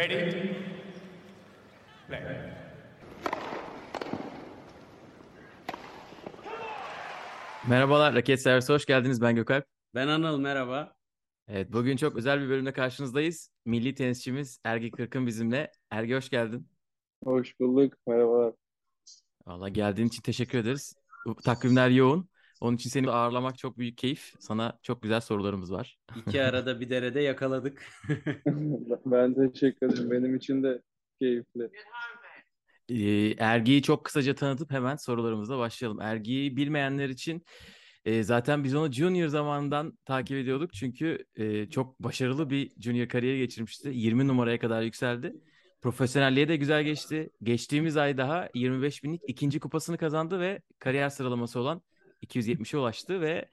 Ready? Play. Merhabalar, Raket Servisi hoş geldiniz. Ben Gökalp. Ben Anıl merhaba. Evet, bugün çok özel bir bölümde karşınızdayız. Milli tenisçimiz Ergi Kırkın bizimle. Ergi hoş geldin. Hoş bulduk. Merhabalar. Valla geldiğin için teşekkür ederiz. Takvimler yoğun. Onun için seni ağırlamak çok büyük keyif. Sana çok güzel sorularımız var. İki arada bir derede yakaladık. Ben teşekkür ederim. Benim için de keyifli. Ee, Ergi'yi çok kısaca tanıtıp hemen sorularımıza başlayalım. Ergi'yi bilmeyenler için e, zaten biz onu Junior zamanından takip ediyorduk. Çünkü e, çok başarılı bir Junior kariyeri geçirmişti. 20 numaraya kadar yükseldi. Profesyonelliğe de güzel geçti. Geçtiğimiz ay daha 25 binlik ikinci kupasını kazandı ve kariyer sıralaması olan 270'e ulaştı ve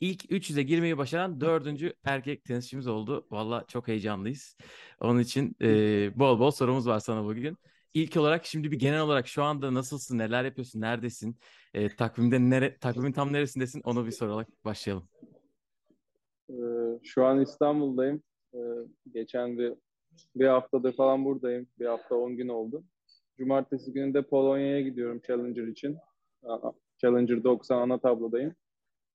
ilk 300'e girmeyi başaran dördüncü erkek tenisçimiz oldu. Valla çok heyecanlıyız. Onun için e, bol bol sorumuz var sana bugün. İlk olarak şimdi bir genel olarak şu anda nasılsın, neler yapıyorsun, neredesin, e, takvimde nere, takvimin tam neresindesin onu bir sorarak başlayalım. Ee, şu an İstanbul'dayım. Ee, geçen bir, bir haftadır falan buradayım. Bir hafta 10 gün oldu. Cumartesi günü de Polonya'ya gidiyorum Challenger için. Challenger 90 ana tablodayım.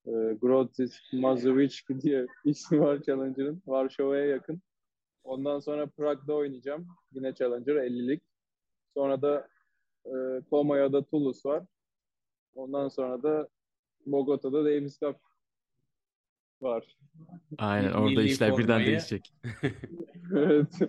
Ee, Grodzisk Mazowiecki diye ismi var Challenger'ın. Varşova'ya yakın. Ondan sonra Prag'da oynayacağım. Yine Challenger 50'lik. Sonra da e, Toma'ya Toulouse var. Ondan sonra da Bogota'da Davis Cup var. Aynen Milli orada işler birden değişecek. evet.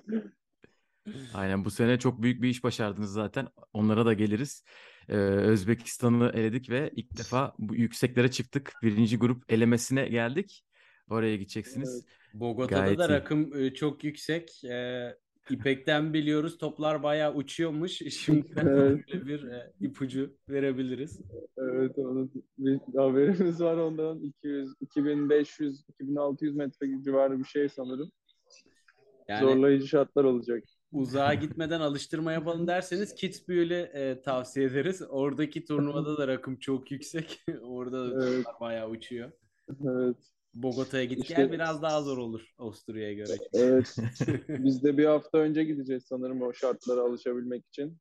Aynen bu sene çok büyük bir iş başardınız zaten. Onlara da geliriz. Ee, Özbekistan'ı eledik ve ilk defa bu yükseklere çıktık. Birinci grup elemesine geldik. Oraya gideceksiniz. Bogota'da Gayet da iyi. rakım e, çok yüksek. E, İpek'ten biliyoruz toplar bayağı uçuyormuş. Şimdi Evet. böyle bir e, ipucu verebiliriz. Evet, onun bir haberimiz var ondan. 200, 2500, 2600 metre civarı bir şey sanırım. Yani Zorlayıcı şartlar olacak. Uzağa gitmeden alıştırma yapalım derseniz Kitzbühel'i e, tavsiye ederiz. Oradaki turnuvada da rakım çok yüksek. Orada da Evet. bayağı uçuyor. Evet, Bogota'ya git İşte- gel biraz daha zor olur Avusturya'ya göre. evet. Biz de bir hafta önce gideceğiz sanırım o şartlara alışabilmek için.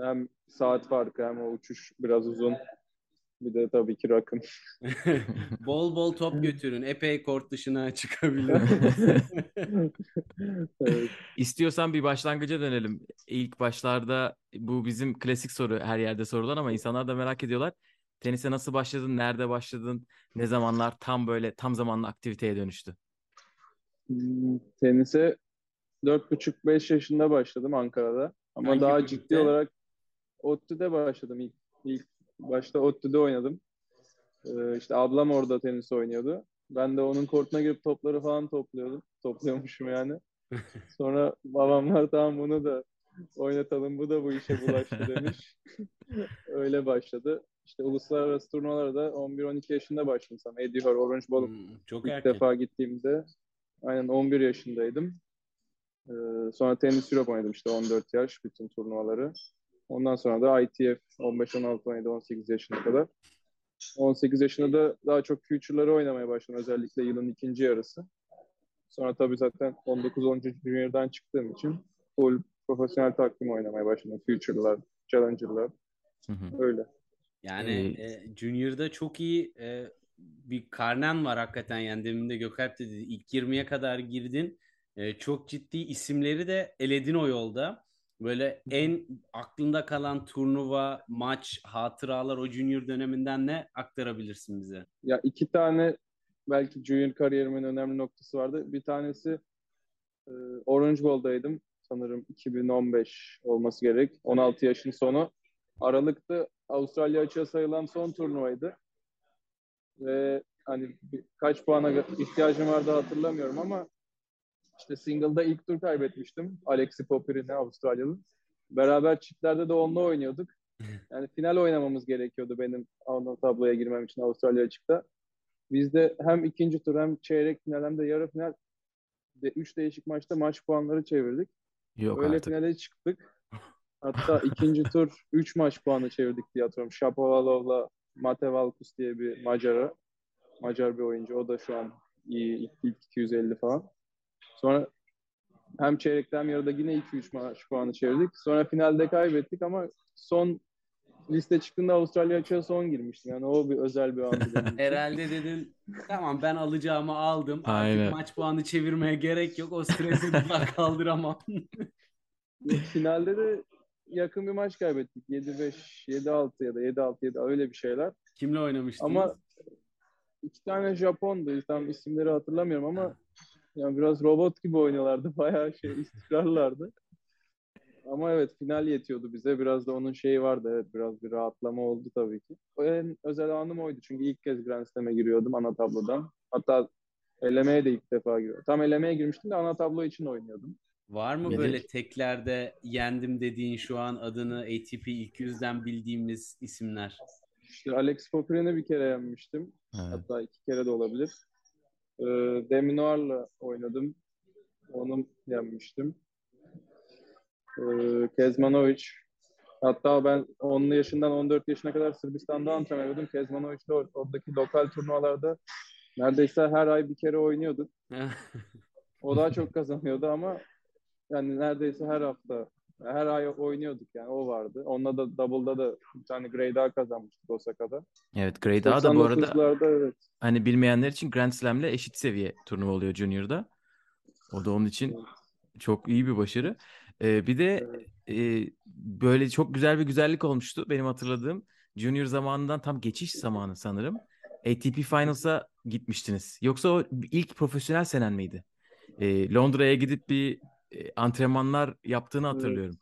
Hem saat farkı hem o uçuş biraz uzun. Bir de tabii ki rakım. Bol bol top götürün. Epey kort dışına çıkabilir. evet. İstiyorsan bir başlangıca dönelim. İlk başlarda bu bizim klasik soru her yerde sorulan ama insanlar da merak ediyorlar. Tenise nasıl başladın, nerede başladın, ne zamanlar tam böyle tam zamanlı aktiviteye dönüştü? Hmm, Tenise 4,5-5 yaşında başladım Ankara'da. Ama Hangi daha ciddi olarak ODTÜ'de başladım. İlk, ilk başta ODTÜ'de oynadım. Ee, işte ablam orada tenis oynuyordu. Ben de onun kortuna girip topları falan topluyordum. Topluyormuşum yani. Sonra babamlar tamam bunu da oynatalım. Bu da bu işe bulaştı demiş. Öyle başladı. İşte uluslararası turnuvalara da 11-12 yaşında başladım sana. Eddie Hall, Orange Bowl Hmm, çok İlk erken. defa gittiğimde aynen 11 yaşındaydım. Ee, sonra Tennis Europe oynadım işte 14 yaş bütün turnuvaları. Ondan sonra da ITF 15-16 oynadı 18 yaşına kadar. 18 yaşında da daha çok future'ları oynamaya başladım özellikle yılın ikinci yarısı. Sonra tabii zaten 19-10. Junior'dan çıktığım için full profesyonel takvim oynamaya başladım. Future'lar, Challenger'lar Hı hı. öyle. Yani Ee, e, Junior'da çok iyi e, bir karnen var hakikaten yani demin de Gökalp dedi ilk 20'ye kadar girdin E, çok ciddi isimleri de eledin o yolda böyle en aklında kalan turnuva maç hatıralar o Junior döneminden ne aktarabilirsin bize? Ya iki tane belki junior kariyerimin önemli noktası vardı. Bir tanesi e, Orange Bowl'daydım. Sanırım 2015 olması gerek. 16 yaşın sonu. Aralık'ta Avustralya açığa sayılan son turnuvaydı. Ve hani kaç puana ihtiyacım vardı hatırlamıyorum ama işte single'da ilk tur kaybetmiştim. Alexi Popyrin'e Avustralyalı. Beraber çiftlerde de onunla oynuyorduk. Yani final oynamamız gerekiyordu benim ana tabloya girmem için Avustralya açıkta. Biz de hem ikinci tur hem çeyrek final hem de yarı final de üç değişik maçta maç puanları çevirdik. Yok Öyle artık. finale çıktık. Hatta ikinci tur 3 maç puanı çevirdik diye hatırlıyorum. Shapovalov'la Mate Valkus diye bir Macar'a. Macar bir oyuncu. O da şu an iyi ilk 250 falan. Sonra hem çeyrekten hem yarıda yine 2-3 maç puanı çevirdik. Sonra finalde kaybettik ama son liste çıktığında Avustralya açığa son girmiştim. Yani o bir özel bir andı. Herhalde dedin tamam ben alacağımı aldım. Artık Aynen. maç puanı çevirmeye gerek yok. O stresi bir daha kaldıramam. Finalde de yakın bir maç kaybettik. 7-5, 7-6 ya da 7-6-7 öyle bir şeyler. Kimle oynamıştınız? Ama iki tane Japon'du. Tam isimleri hatırlamıyorum ama yani biraz robot gibi oynuyorlardı. Bayağı şey istikrarlardı. Ama evet final yetiyordu bize. Biraz da onun şeyi vardı. Evet biraz bir rahatlama oldu tabii ki. O en özel anım oydu. Çünkü ilk kez Grand Slam'e giriyordum ana tablodan. Hatta elemeye de ilk defa giriyordum. Tam elemeye girmiştim de ana tablo için oynuyordum. Var mı Melek? böyle teklerde yendim dediğin şu an adını ATP 200'den bildiğimiz isimler? İşte Alex Popyrin'i bir kere yenmiştim. Evet. Hatta iki kere de olabilir. Ee, Deminoir'la oynadım. Onu yenmiştim. Ee, Kezmanovic. Hatta ben 10 yaşından 14 yaşına kadar Sırbistan'da antrenman ediyordum. Kezmanovic de or- oradaki lokal turnuvalarda neredeyse her ay bir kere oynuyorduk. O daha çok kazanıyordu ama yani neredeyse her hafta, her ay oynuyorduk yani o vardı. Onunla da double'da da bir tane Grey A kazanmıştık Osaka'da. Evet Grey Daha da bu arada 99'larda evet. hani bilmeyenler için Grand Slam'le eşit seviye turnuva oluyor Junior'da. O da onun için çok iyi bir başarı. Ee, bir de e, böyle çok güzel bir güzellik olmuştu benim hatırladığım. Junior zamanından tam geçiş zamanı sanırım. ATP Finals'a gitmiştiniz. Yoksa o ilk profesyonel senen miydi? Ee, Londra'ya gidip bir e, antrenmanlar yaptığını hatırlıyorum.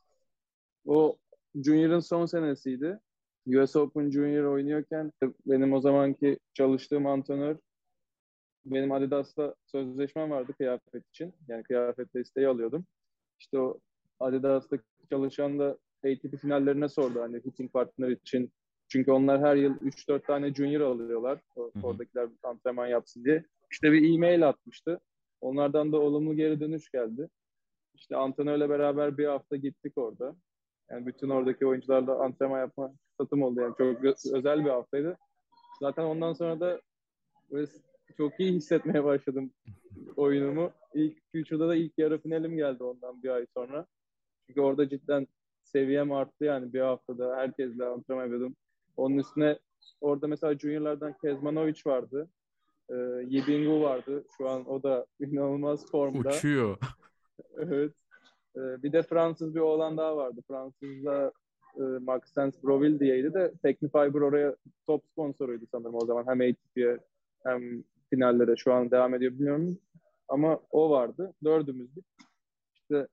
O Junior'ın son senesiydi. US Open Junior oynuyorken benim o zamanki çalıştığım antrenör benim Adidas'la sözleşmem vardı kıyafet için. Yani kıyafet desteği alıyordum. İşte o Adidas'ta çalışan da ATP finallerine sordu hani hitting partner için. Çünkü onlar her yıl 3-4 tane junior alıyorlar. Oradakiler antrenman yapsın diye. İşte bir e-mail atmıştı. Onlardan da olumlu geri dönüş geldi. İşte antrenörle beraber bir hafta gittik orada. Yani bütün oradaki oyuncularla antrenman yapma fırsatım oldu. Yani çok özel bir haftaydı. Zaten ondan sonra da çok iyi hissetmeye başladım oyunumu. İlk Future'da da ilk yarı finalim geldi ondan bir ay sonra. Çünkü orada cidden seviyem arttı yani bir haftada herkesle antrenman yapıyordum. Onun üstüne orada mesela juniorlardan Kezmanovic vardı. Ee, Yibingu vardı. Şu an o da inanılmaz formda. Uçuyor. Evet. Ee, bir de Fransız bir oğlan daha vardı. Fransız'da e, Maxence Broville diyeydi de Technifiber oraya top sponsoruydu sanırım o zaman. Hem ATP'ye hem finallere şu an devam ediyor bilmiyorum. Ama o vardı. Dördümüzdük. İşte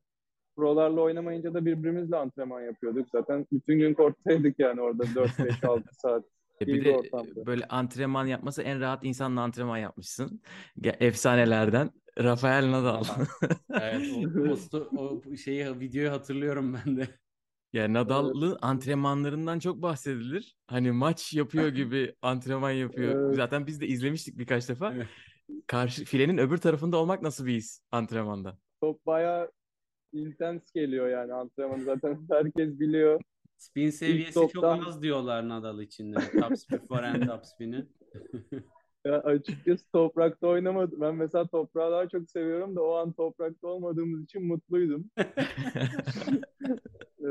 prolarla oynamayınca da birbirimizle antrenman yapıyorduk. Zaten bütün gün korttaydık yani orada 4, 5, 6 saat. E Bir bir de ortamdı. böyle antrenman yapması en rahat insanla antrenman yapmışsın. Efsanelerden Rafael Nadal. Evet, o, postu, o şeyi videoyu hatırlıyorum ben de. Yani Nadal'ın antrenmanlarından çok bahsedilir. Hani maç yapıyor gibi antrenman yapıyor. Evet. Zaten biz de izlemiştik birkaç defa. Evet. Karşı filenin öbür tarafında olmak nasıl bir his antrenmanda? Top bayağı intens geliyor yani antrenmanı zaten herkes biliyor. Spin seviyesi toptan- çok az diyorlar Nadal için de. Topspin, forehand topspin'i. Ya açıkçası toprakta oynamadım. Ben mesela toprağı daha çok seviyorum da o an toprakta olmadığımız için mutluydum.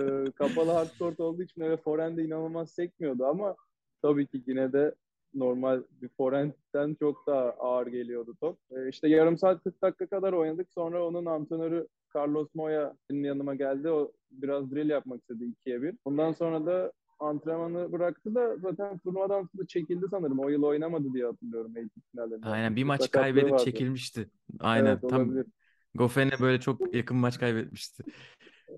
Ee, kapalı hardcourt olduğu için öyle forehand'e inanılmaz sekmiyordu ama tabii ki yine de normal bir forehand'den çok daha ağır geliyordu top. Ee, işte yarım saat 40 dakika kadar oynadık. Sonra onun antrenörü Carlos Moya benim yanıma geldi. O biraz drill yapmak istedi ikiye bir. Ondan sonra da antrenmanı bıraktı da zaten turnuvadan sonra çekildi sanırım. O yıl oynamadı diye hatırlıyorum finallerinde. Aynen bir maç Sakatlığı kaybedip vardı. çekilmişti. Aynen Evet, tam olabilir. Goffen'e böyle çok yakın maç kaybetmişti.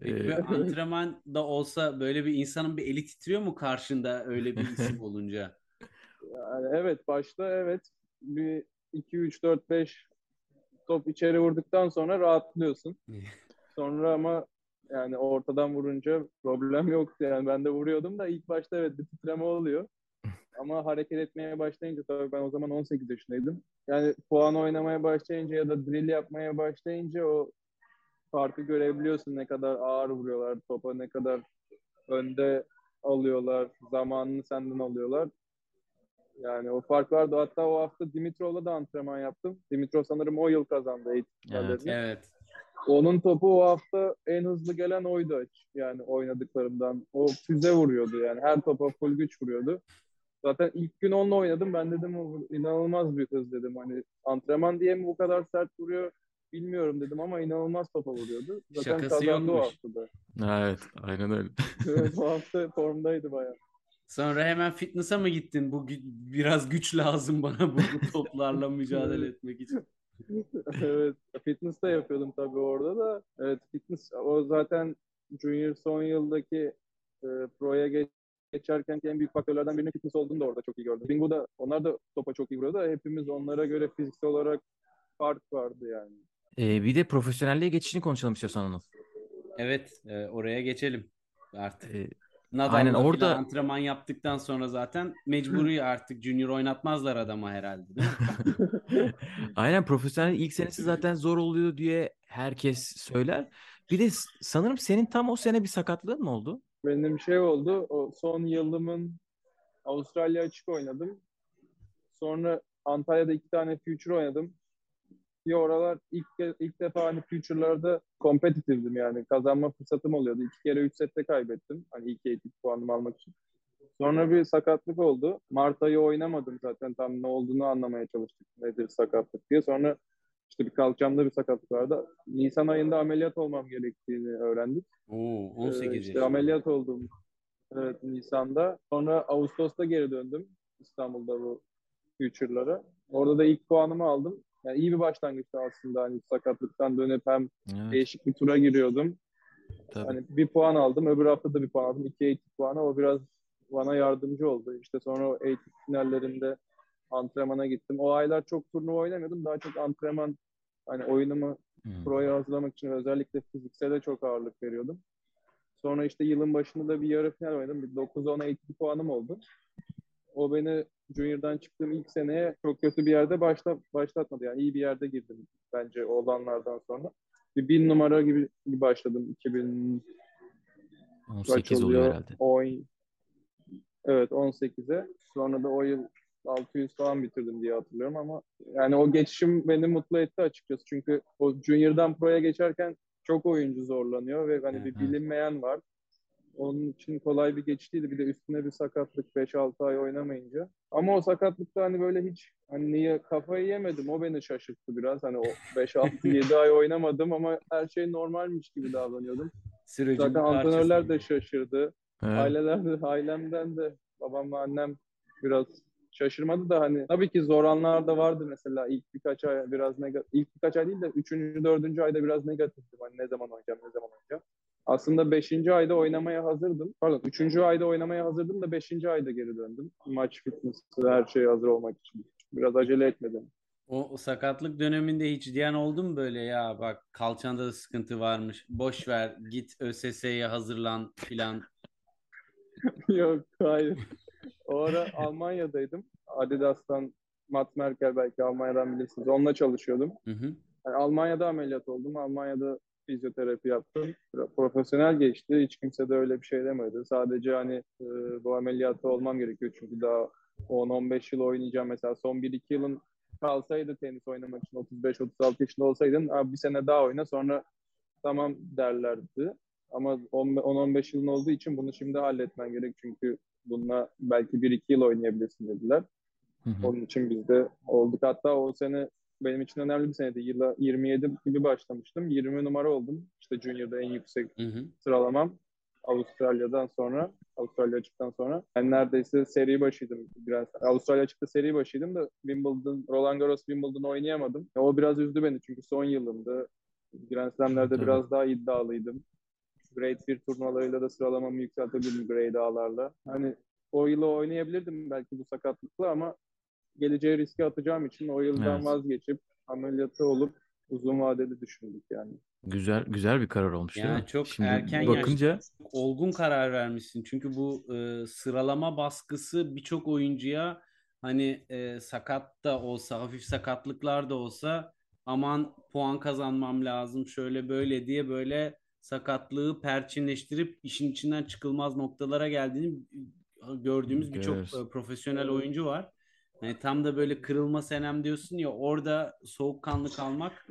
Ee, antrenman da olsa böyle bir insanın bir eli titriyor mu karşında öyle bir isim olunca? Yani evet başta evet bir 2 3 4 5 top içeri vurduktan sonra rahatlıyorsun. Sonra ama yani ortadan vurunca problem yoktu yani ben de vuruyordum da ilk başta evet bir titreme oluyor. Ama hareket etmeye başlayınca tabii ben o zaman 18 yaşındaydım. Yani puan oynamaya başlayınca ya da drill yapmaya başlayınca o farkı görebiliyorsun ne kadar ağır vuruyorlar topa ne kadar önde alıyorlar zamanını senden alıyorlar. Yani o fark vardı. Hatta o hafta Dimitrov'la da antrenman yaptım. Dimitrov sanırım o yıl kazandı Evet. Evet. onun topu o hafta en hızlı gelen oydu yani oynadıklarımdan. O füze vuruyordu yani her topa full güç vuruyordu. Zaten ilk gün onunla oynadım. Ben dedim "O inanılmaz bir hız dedim. Hani antrenman diye mi bu kadar sert vuruyor bilmiyorum dedim ama inanılmaz topa vuruyordu. Zaten Şakası kazandı o yokmuş. haftada. Evet, aynen öyle. Evet o hafta formdaydı bayağı. Sonra hemen fitness'a mı gittin? Bu gü- biraz güç lazım bana bu toplarla mücadele etmek için. evet, fitness de yapıyordum tabii orada da. Evet, fitness o zaten Junior son yıldaki e, pro'ya geç, geçerken en büyük faktörlerden birinin fitness olduğunu da orada çok iyi gördüm. Bingo da onlar da topa çok iyi vuruyordu. da Hepimiz onlara göre fiziksel olarak fark vardı yani. Ee, bir de profesyonelliğe geçişini konuşalım istiyorsan Anıl. Evet, e, oraya geçelim artık. Ee, Nadal'la aynen, orada- antrenman yaptıktan sonra zaten mecburi artık junior oynatmazlar adama herhalde değil mi? Aynen profesyonel ilk senesi zaten zor oluyor diye herkes söyler. Bir de sanırım senin tam o sene bir sakatlığın mı oldu? Benim şey oldu, o son yılımın Avustralya açık oynadım. Sonra Antalya'da iki tane future oynadım. Bir oralar ilk ilk defa hani future'larda competitive'dim yani. Kazanma fırsatım oluyordu. İki kere üç sette kaybettim. Hani ilk eğitim puanımı almak için. Sonra bir sakatlık oldu. Mart ayı oynamadım zaten. Tam ne olduğunu anlamaya çalıştık. Nedir sakatlık diye. Sonra işte bir kalçamda bir sakatlık vardı. Nisan ayında ameliyat olmam gerektiğini öğrendik. Oo, Ee, 18 işte yaşında. ameliyat oldum. Evet Nisan'da. Sonra Ağustos'ta geri döndüm İstanbul'da bu Future'lara. Orada da ilk puanımı aldım. Yani iyi bir başlangıçtı aslında hani sakatlıktan dönüp hem Evet, değişik bir tura giriyordum. tabii. Hani bir puan aldım. Öbür hafta da bir puan aldım. İki eğitim puanı. O biraz bana yardımcı oldu. İşte sonra o eğitim finallerinde antrenmana gittim. O aylar çok turnuva oynamıyordum. Daha çok antrenman hani oyunumu Hmm. Pro'ya hazırlamak için özellikle fiziksele çok ağırlık veriyordum. Sonra işte yılın başında da bir yarı final oynadım. Bir 9-10 eğitim puanım oldu. O beni Junior'dan çıktığım ilk seneye çok kötü bir yerde başla, başlatmadı. Yani iyi bir yerde girdim bence olanlardan sonra. Bir bin numara gibi, başladım. 2000 kaç 18 oluyor oluyor? herhalde. 10, evet 18'e. Sonra da o yıl 600 falan bitirdim diye hatırlıyorum ama yani o geçişim beni mutlu etti açıkçası. Çünkü o Junior'dan Pro'ya geçerken çok oyuncu zorlanıyor ve hani bir bilinmeyen var. Onun için kolay bir geçiş değildi. Bir de üstüne bir sakatlık 5-6 ay oynamayınca. Ama o sakatlıkta hani böyle hiç hani niye kafayı yemedim. O beni şaşırttı biraz. Hani o 5-6-7 ay oynamadım ama her şey normalmiş gibi davranıyordum. Sürecin Zaten antrenörler de şaşırdı. Evet. Aileler de, ailemden de babamla annem biraz şaşırmadı da hani tabii ki zor anlar da vardı mesela ilk birkaç ay biraz negatif ilk birkaç ay değil de üçüncü dördüncü ayda biraz negatiftim hani ne zaman oynayacağım ne zaman oynayacağım. Aslında beşinci ayda oynamaya hazırdım. Pardon üçüncü ayda oynamaya hazırdım da beşinci ayda geri döndüm. Maç fitness her şeye hazır olmak için. Biraz acele etmedim. O, o sakatlık döneminde hiç diyen oldu mu böyle ya bak kalçanda da sıkıntı varmış. Boş ver git ÖSS'ye hazırlan filan. Yok hayır. O ara Almanya'daydım. Adidas'tan Matt Merkel belki Almanya'dan bilirsiniz. Onunla çalışıyordum. Hı hı. Yani Almanya'da ameliyat oldum. Almanya'da fizyoterapi yaptım. Profesyonel geçti. Hiç kimse de öyle bir şey demedi. Sadece hani e, bu ameliyatta olmam gerekiyor. Çünkü daha 10-15 yıl oynayacağım. Mesela son 1-2 yılın kalsaydı tenis oynamak için 35-36 yaşında olsaydın "Abi bir sene daha oyna sonra tamam derlerdi. Ama 10-15 yılın olduğu için bunu şimdi halletmen gerek. Çünkü bununla belki 1-2 yıl oynayabilirsin dediler. Hı hı. Onun için biz de olduk. Hatta o sene benim için önemli bir seneydi. Yıla 27 gibi başlamıştım. 20 numara oldum. İşte Junior'da en yüksek Hı hı. sıralamam. Avustralya'dan sonra, Avustralya açıktan sonra. Ben neredeyse seri başıydım. Biraz Avustralya açıkta seri başıydım da Wimbledon, Roland Garros Wimbledon oynayamadım. O biraz üzdü beni çünkü son yılımdı. Grand Slam'lerde biraz daha iddialıydım. Grade 1 turnuvalarıyla da sıralamamı yükseltebildim Grade A'larla. Hani o yılı oynayabilirdim belki bu sakatlıkla ama geleceği riske atacağım için o yıldan Evet. vazgeçip ameliyatı olup uzun vadeli düşündük yani. Güzel güzel bir karar olmuş değil Yani mi? çok Şimdi erken bakınca yaşta olgun karar vermişsin. Çünkü bu e, sıralama baskısı birçok oyuncuya hani e, sakat da olsa, hafif sakatlıklar da olsa aman puan kazanmam lazım şöyle böyle diye böyle sakatlığı perçinleştirip işin içinden çıkılmaz noktalara geldiğini e, gördüğümüz birçok Görüyoruz. e, profesyonel oyuncu var. Hani tam da böyle kırılma senem diyorsun ya orada soğukkanlı kalmak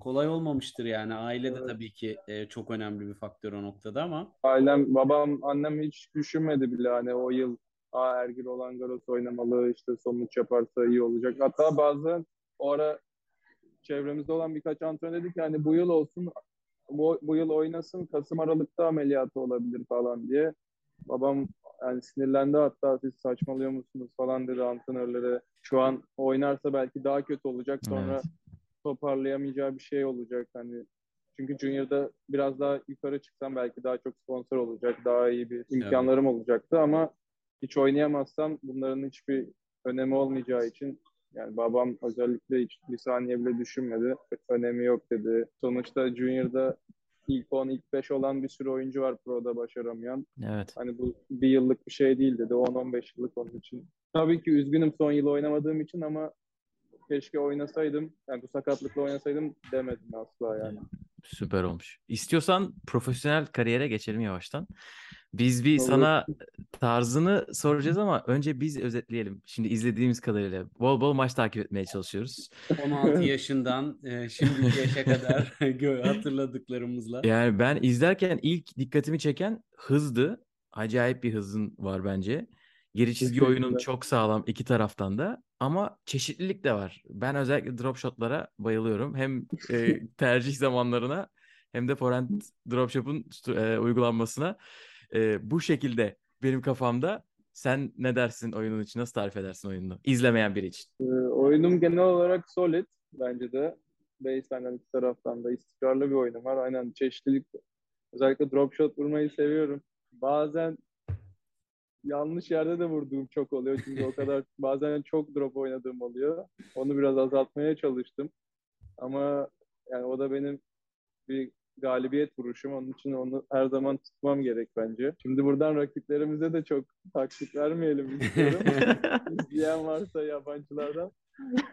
kolay olmamıştır yani. Aile de tabii ki e, çok önemli bir faktör o noktada ama Ailem, babam, annem hiç düşünmedi bile hani o yıl Aa, Ergin Roland Garros oynamalı işte sonuç yaparsa iyi olacak. Hatta bazen o ara çevremizde olan birkaç antrenör dedi ki hani bu yıl olsun bu, bu yıl oynasın Kasım Aralık'ta ameliyatı olabilir falan diye. Babam yani sinirlendi hatta siz saçmalıyor musunuz falan dedi antrenörlere. Şu an oynarsa belki daha kötü olacak sonra Evet. toparlayamayacağı bir şey olacak hani. Çünkü Junior'da biraz daha yukarı çıksam belki daha çok sponsor olacak, daha iyi bir imkanlarım olacaktı ama hiç oynayamazsam bunların hiçbir önemi olmayacağı için yani babam özellikle hiç bir saniye bile düşünmedi. Önemi yok dedi. Sonuçta Junior'da ilk 10, ilk 5 olan bir sürü oyuncu var Pro'da başaramayan. Evet. Hani bu bir yıllık bir şey değil dedi. 10-15 yıllık onun için. Tabii ki üzgünüm son yıl oynamadığım için ama keşke oynasaydım. Yani bu sakatlıkla oynasaydım demedim asla yani. Süper olmuş. İstiyorsan profesyonel kariyere geçelim yavaştan. Biz bir Olur. sana tarzını soracağız ama önce biz özetleyelim. Şimdi izlediğimiz kadarıyla bol bol maç takip etmeye çalışıyoruz. 16 yaşından e, şimdiki yaşa kadar hatırladıklarımızla. Yani ben izlerken ilk dikkatimi çeken hızdı. Acayip bir hızın var bence. Geri çizgi oyunun çok sağlam iki taraftan da ama çeşitlilik de var. Ben özellikle drop shotlara bayılıyorum. Hem e, tercih zamanlarına hem de forehand drop shot'un e, uygulanmasına. E, bu şekilde benim kafamda sen ne dersin oyunun için? Nasıl tarif edersin oyununu? İzlemeyen biri için. Ee, oyunum genel olarak solid bence de. Baseline'den iki taraftan da istikrarlı bir oyunum var. Aynen çeşitlilik. Özellikle drop shot vurmayı seviyorum. Bazen yanlış yerde de vurduğum çok oluyor. Çünkü o kadar bazen çok drop oynadığım oluyor. Onu biraz azaltmaya çalıştım. Ama yani o da benim bir galibiyet vuruşum. Onun için onu her zaman tutmam gerek bence. Şimdi buradan rakiplerimize de çok taktik vermeyelim istiyorum. İzleyen varsa yabancılardan.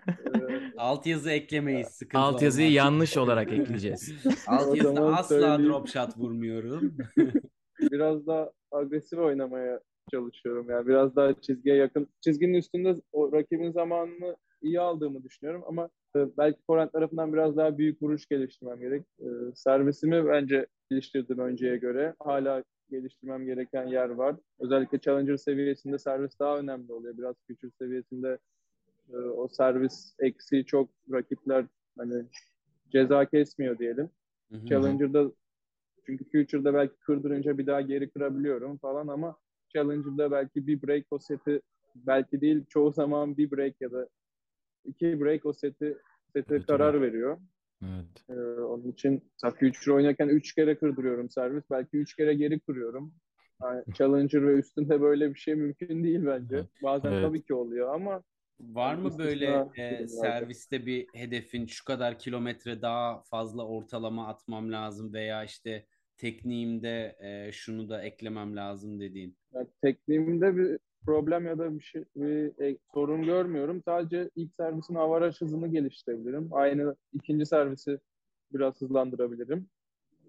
Ee, Altyazı eklemeyiz. Sıkıntı Altyazıyı olmaz. yanlış olarak ekleyeceğiz. Altyazıda O zaman asla söyleyeyim. drop shot vurmuyorum. biraz daha agresif oynamaya çalışıyorum. Yani biraz daha çizgiye yakın. Çizginin üstünde o rakibin zamanını iyi aldığımı düşünüyorum ama e, belki forehand tarafından biraz daha büyük vuruş geliştirmem gerek. E, servisimi bence geliştirdim önceye göre. Hala geliştirmem gereken yer var. Özellikle challenger seviyesinde servis daha önemli oluyor. Biraz future seviyesinde e, o servis eksiği çok rakipler hani ceza kesmiyor diyelim. Hı hı. Challenger'da çünkü Future'da belki kırdırınca bir daha geri kırabiliyorum falan ama Challenger'da belki bir break o seti belki değil çoğu zaman bir break ya da iki break o seti sete Evet, karar veriyor. Evet. Ee, onun için mesela Future oynarken üç kere kırdırıyorum servis. Belki üç kere geri kırıyorum. Yani Challenger ve üstünde böyle bir şey mümkün değil bence. Evet. Bazen Evet. tabii ki oluyor ama Var mı böyle e, serviste bir hedefin şu kadar kilometre daha fazla ortalama atmam lazım veya işte tekniğimde e, şunu da eklemem lazım dediğin? Yani tekniğimde bir problem ya da bir şey bir e, sorun görmüyorum. Sadece ilk servisin avaraj hızını geliştirebilirim. Aynı ikinci servisi biraz hızlandırabilirim.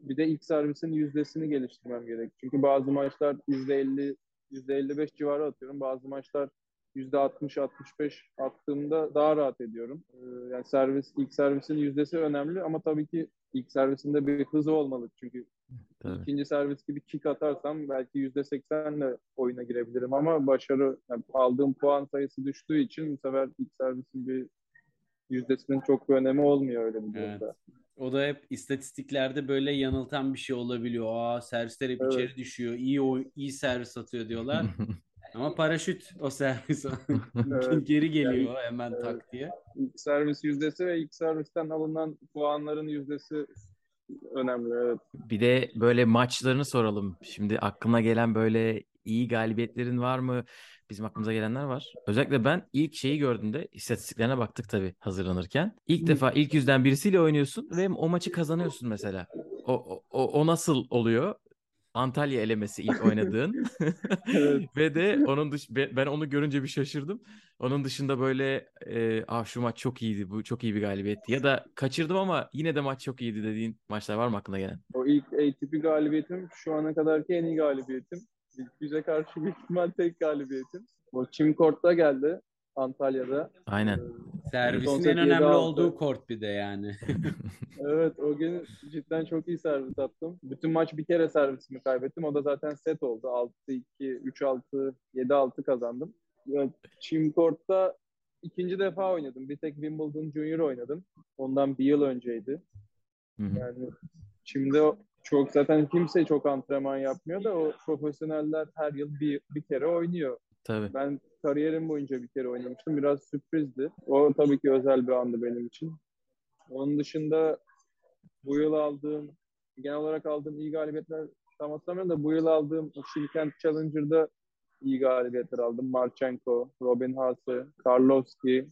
Bir de ilk servisin yüzdesini geliştirmem gerek. Çünkü bazı maçlar %50, %55 civarı atıyorum. Bazı maçlar %60-65 attığımda daha rahat ediyorum. Ee, yani servis, ilk servisin yüzdesi önemli ama tabii ki ilk servisinde bir hızı olmalı. Çünkü Tabii. İkinci servis gibi kick atarsam belki yüzde seksenle oyuna girebilirim ama başarı yani aldığım puan sayısı düştüğü için bu sefer ilk servisin bir yüzdesinin çok bir önemi olmuyor öyle bir Evet. durumda. O da hep istatistiklerde böyle yanıltan bir şey olabiliyor. Aa servisler hep Evet. içeri düşüyor. İyi oy- iyi servis atıyor diyorlar. Ama paraşüt o servis. Evet. Geri geliyor hemen evet. tak diye. İlk servis yüzdesi ve ilk servisten alınan puanların yüzdesi önemli. Evet. Bir de böyle maçlarını soralım. Şimdi aklına gelen böyle iyi galibiyetlerin var mı? Bizim aklımıza gelenler var. Özellikle ben ilk şeyi gördüğümde istatistiklerine baktık tabii hazırlanırken. İlk defa ilk yüzden birisiyle oynuyorsun ve o maçı kazanıyorsun mesela. O, o, o nasıl oluyor? Antalya elemesi ilk oynadığın. Evet. Ve de onun dış be- ben onu görünce bir şaşırdım. Onun dışında böyle e, ah şu maç çok iyiydi. Bu çok iyi bir galibiyetti. Ya da kaçırdım ama yine de maç çok iyiydi dediğin maçlar var mı aklına gelen? O ilk ATP galibiyetim şu ana kadarki en iyi galibiyetim. İlk yüze karşı büyük ihtimal tek galibiyetim. O Çim Kort'ta geldi. Antalya'da. Aynen. Ee, Servisin en önemli 7-6. olduğu kort bir de yani. Evet o gün cidden çok iyi servis attım. Bütün maç bir kere servisimi kaybettim. O da zaten set oldu. 6-2, 3-6, 7-6 kazandım. Ya, Çim Court'ta ikinci defa oynadım. Bir tek Wimbledon Junior oynadım. Ondan bir yıl önceydi. Yani şimdi çok zaten kimse çok antrenman yapmıyor da o profesyoneller her yıl bir, bir kere oynuyor. Tabii. Ben kariyerim boyunca bir kere oynamıştım. Biraz sürprizdi. O tabii ki özel bir andı benim için. Onun dışında bu yıl aldığım, genel olarak aldığım iyi galibiyetler tam hatırlamıyorum da bu yıl aldığım o Shilkent Challenger'da iyi galibiyetler aldım. Marchenko, Robin Haase, Karlovski.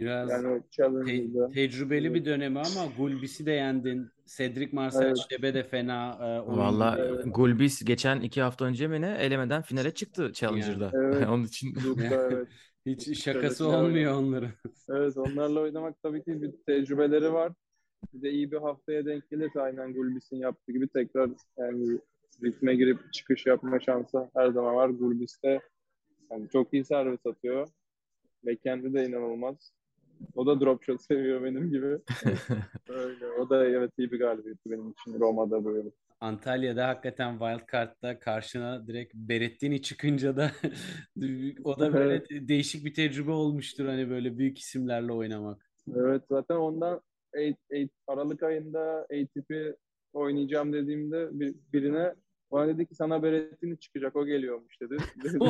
Biraz Yani te- tecrübeli bir dönemi ama Gulbis'i de yendin. Cedric Marcel Evet. Şebe de fena e, Valla. Evet. Gulbis geçen iki hafta önce mi ne elemeden finale çıktı Challenger'da. Evet. Onun için evet. Hiç şakası Şöyle olmuyor onların. Evet onlarla oynamak tabii ki bir tecrübeleri var. Bir de iyi bir haftaya denk gelirse aynen Gulbis'in yaptığı gibi tekrar yani ritme girip çıkış yapma şansı her zaman var. Gulbis de yani çok iyi servis atıyor. Ve kendi de inanılmaz. O da drop shot seviyor benim gibi. Öyle. O da evet iyi bir galibiyetti benim için Roma'da böyle. Antalya'da hakikaten Wildcard'da karşına direkt Berettini çıkınca da o da böyle değişik bir tecrübe olmuştur hani böyle büyük isimlerle oynamak. Evet zaten ondan eight- eight- Aralık ayında ATP oynayacağım dediğimde bir, birine bana dedi ki sana Berettini çıkacak o geliyormuş dedi. Dedim,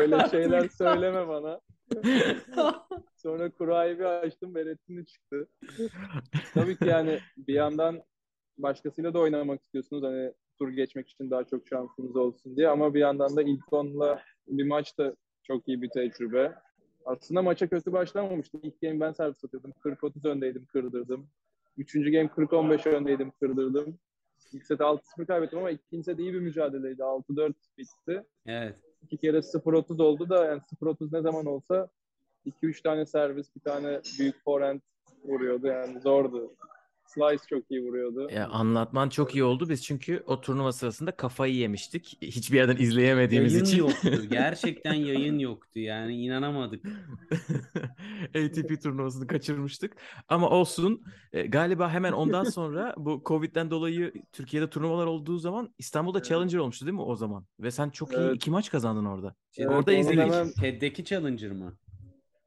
Öyle şeyler söyleme bana. Sonra kurayı bir açtım Berettini çıktı. Tabii ki yani bir yandan başkasıyla da oynamak istiyorsunuz hani tur geçmek için daha çok şansınız olsun diye ama bir yandan da ilk onla bir maç da çok iyi bir tecrübe. Aslında maça kötü başlamamıştım. İlk game ben servis atıyordum. 40-30 öndeydim, kırdırdım. Üçüncü game 40-15 öndeydim, kırdırdım. İlk set 6-0 kaybettim ama ikinci set iyi bir mücadeleydi. 6-4 bitti. Evet. İki kere 0-30 oldu da yani 0-30 ne zaman olsa 2-3 tane servis, bir tane büyük forehand vuruyordu. Yani zordu. Slice çok iyi vuruyordu. Ya anlatman çok iyi oldu. Biz çünkü o turnuva sırasında kafayı yemiştik. Hiçbir yerden izleyemediğimiz Yayın için. yoktu. Gerçekten yayın yoktu. Yani inanamadık. ATP turnuvasını kaçırmıştık. Ama olsun. E, galiba hemen ondan sonra bu Covid'den dolayı Türkiye'de turnuvalar olduğu zaman İstanbul'da Evet. Challenger olmuştu değil mi o zaman? Ve sen çok iyi Evet. iki maç kazandın orada. Evet, orada izledik. hemen- TED'deki Challenger mı?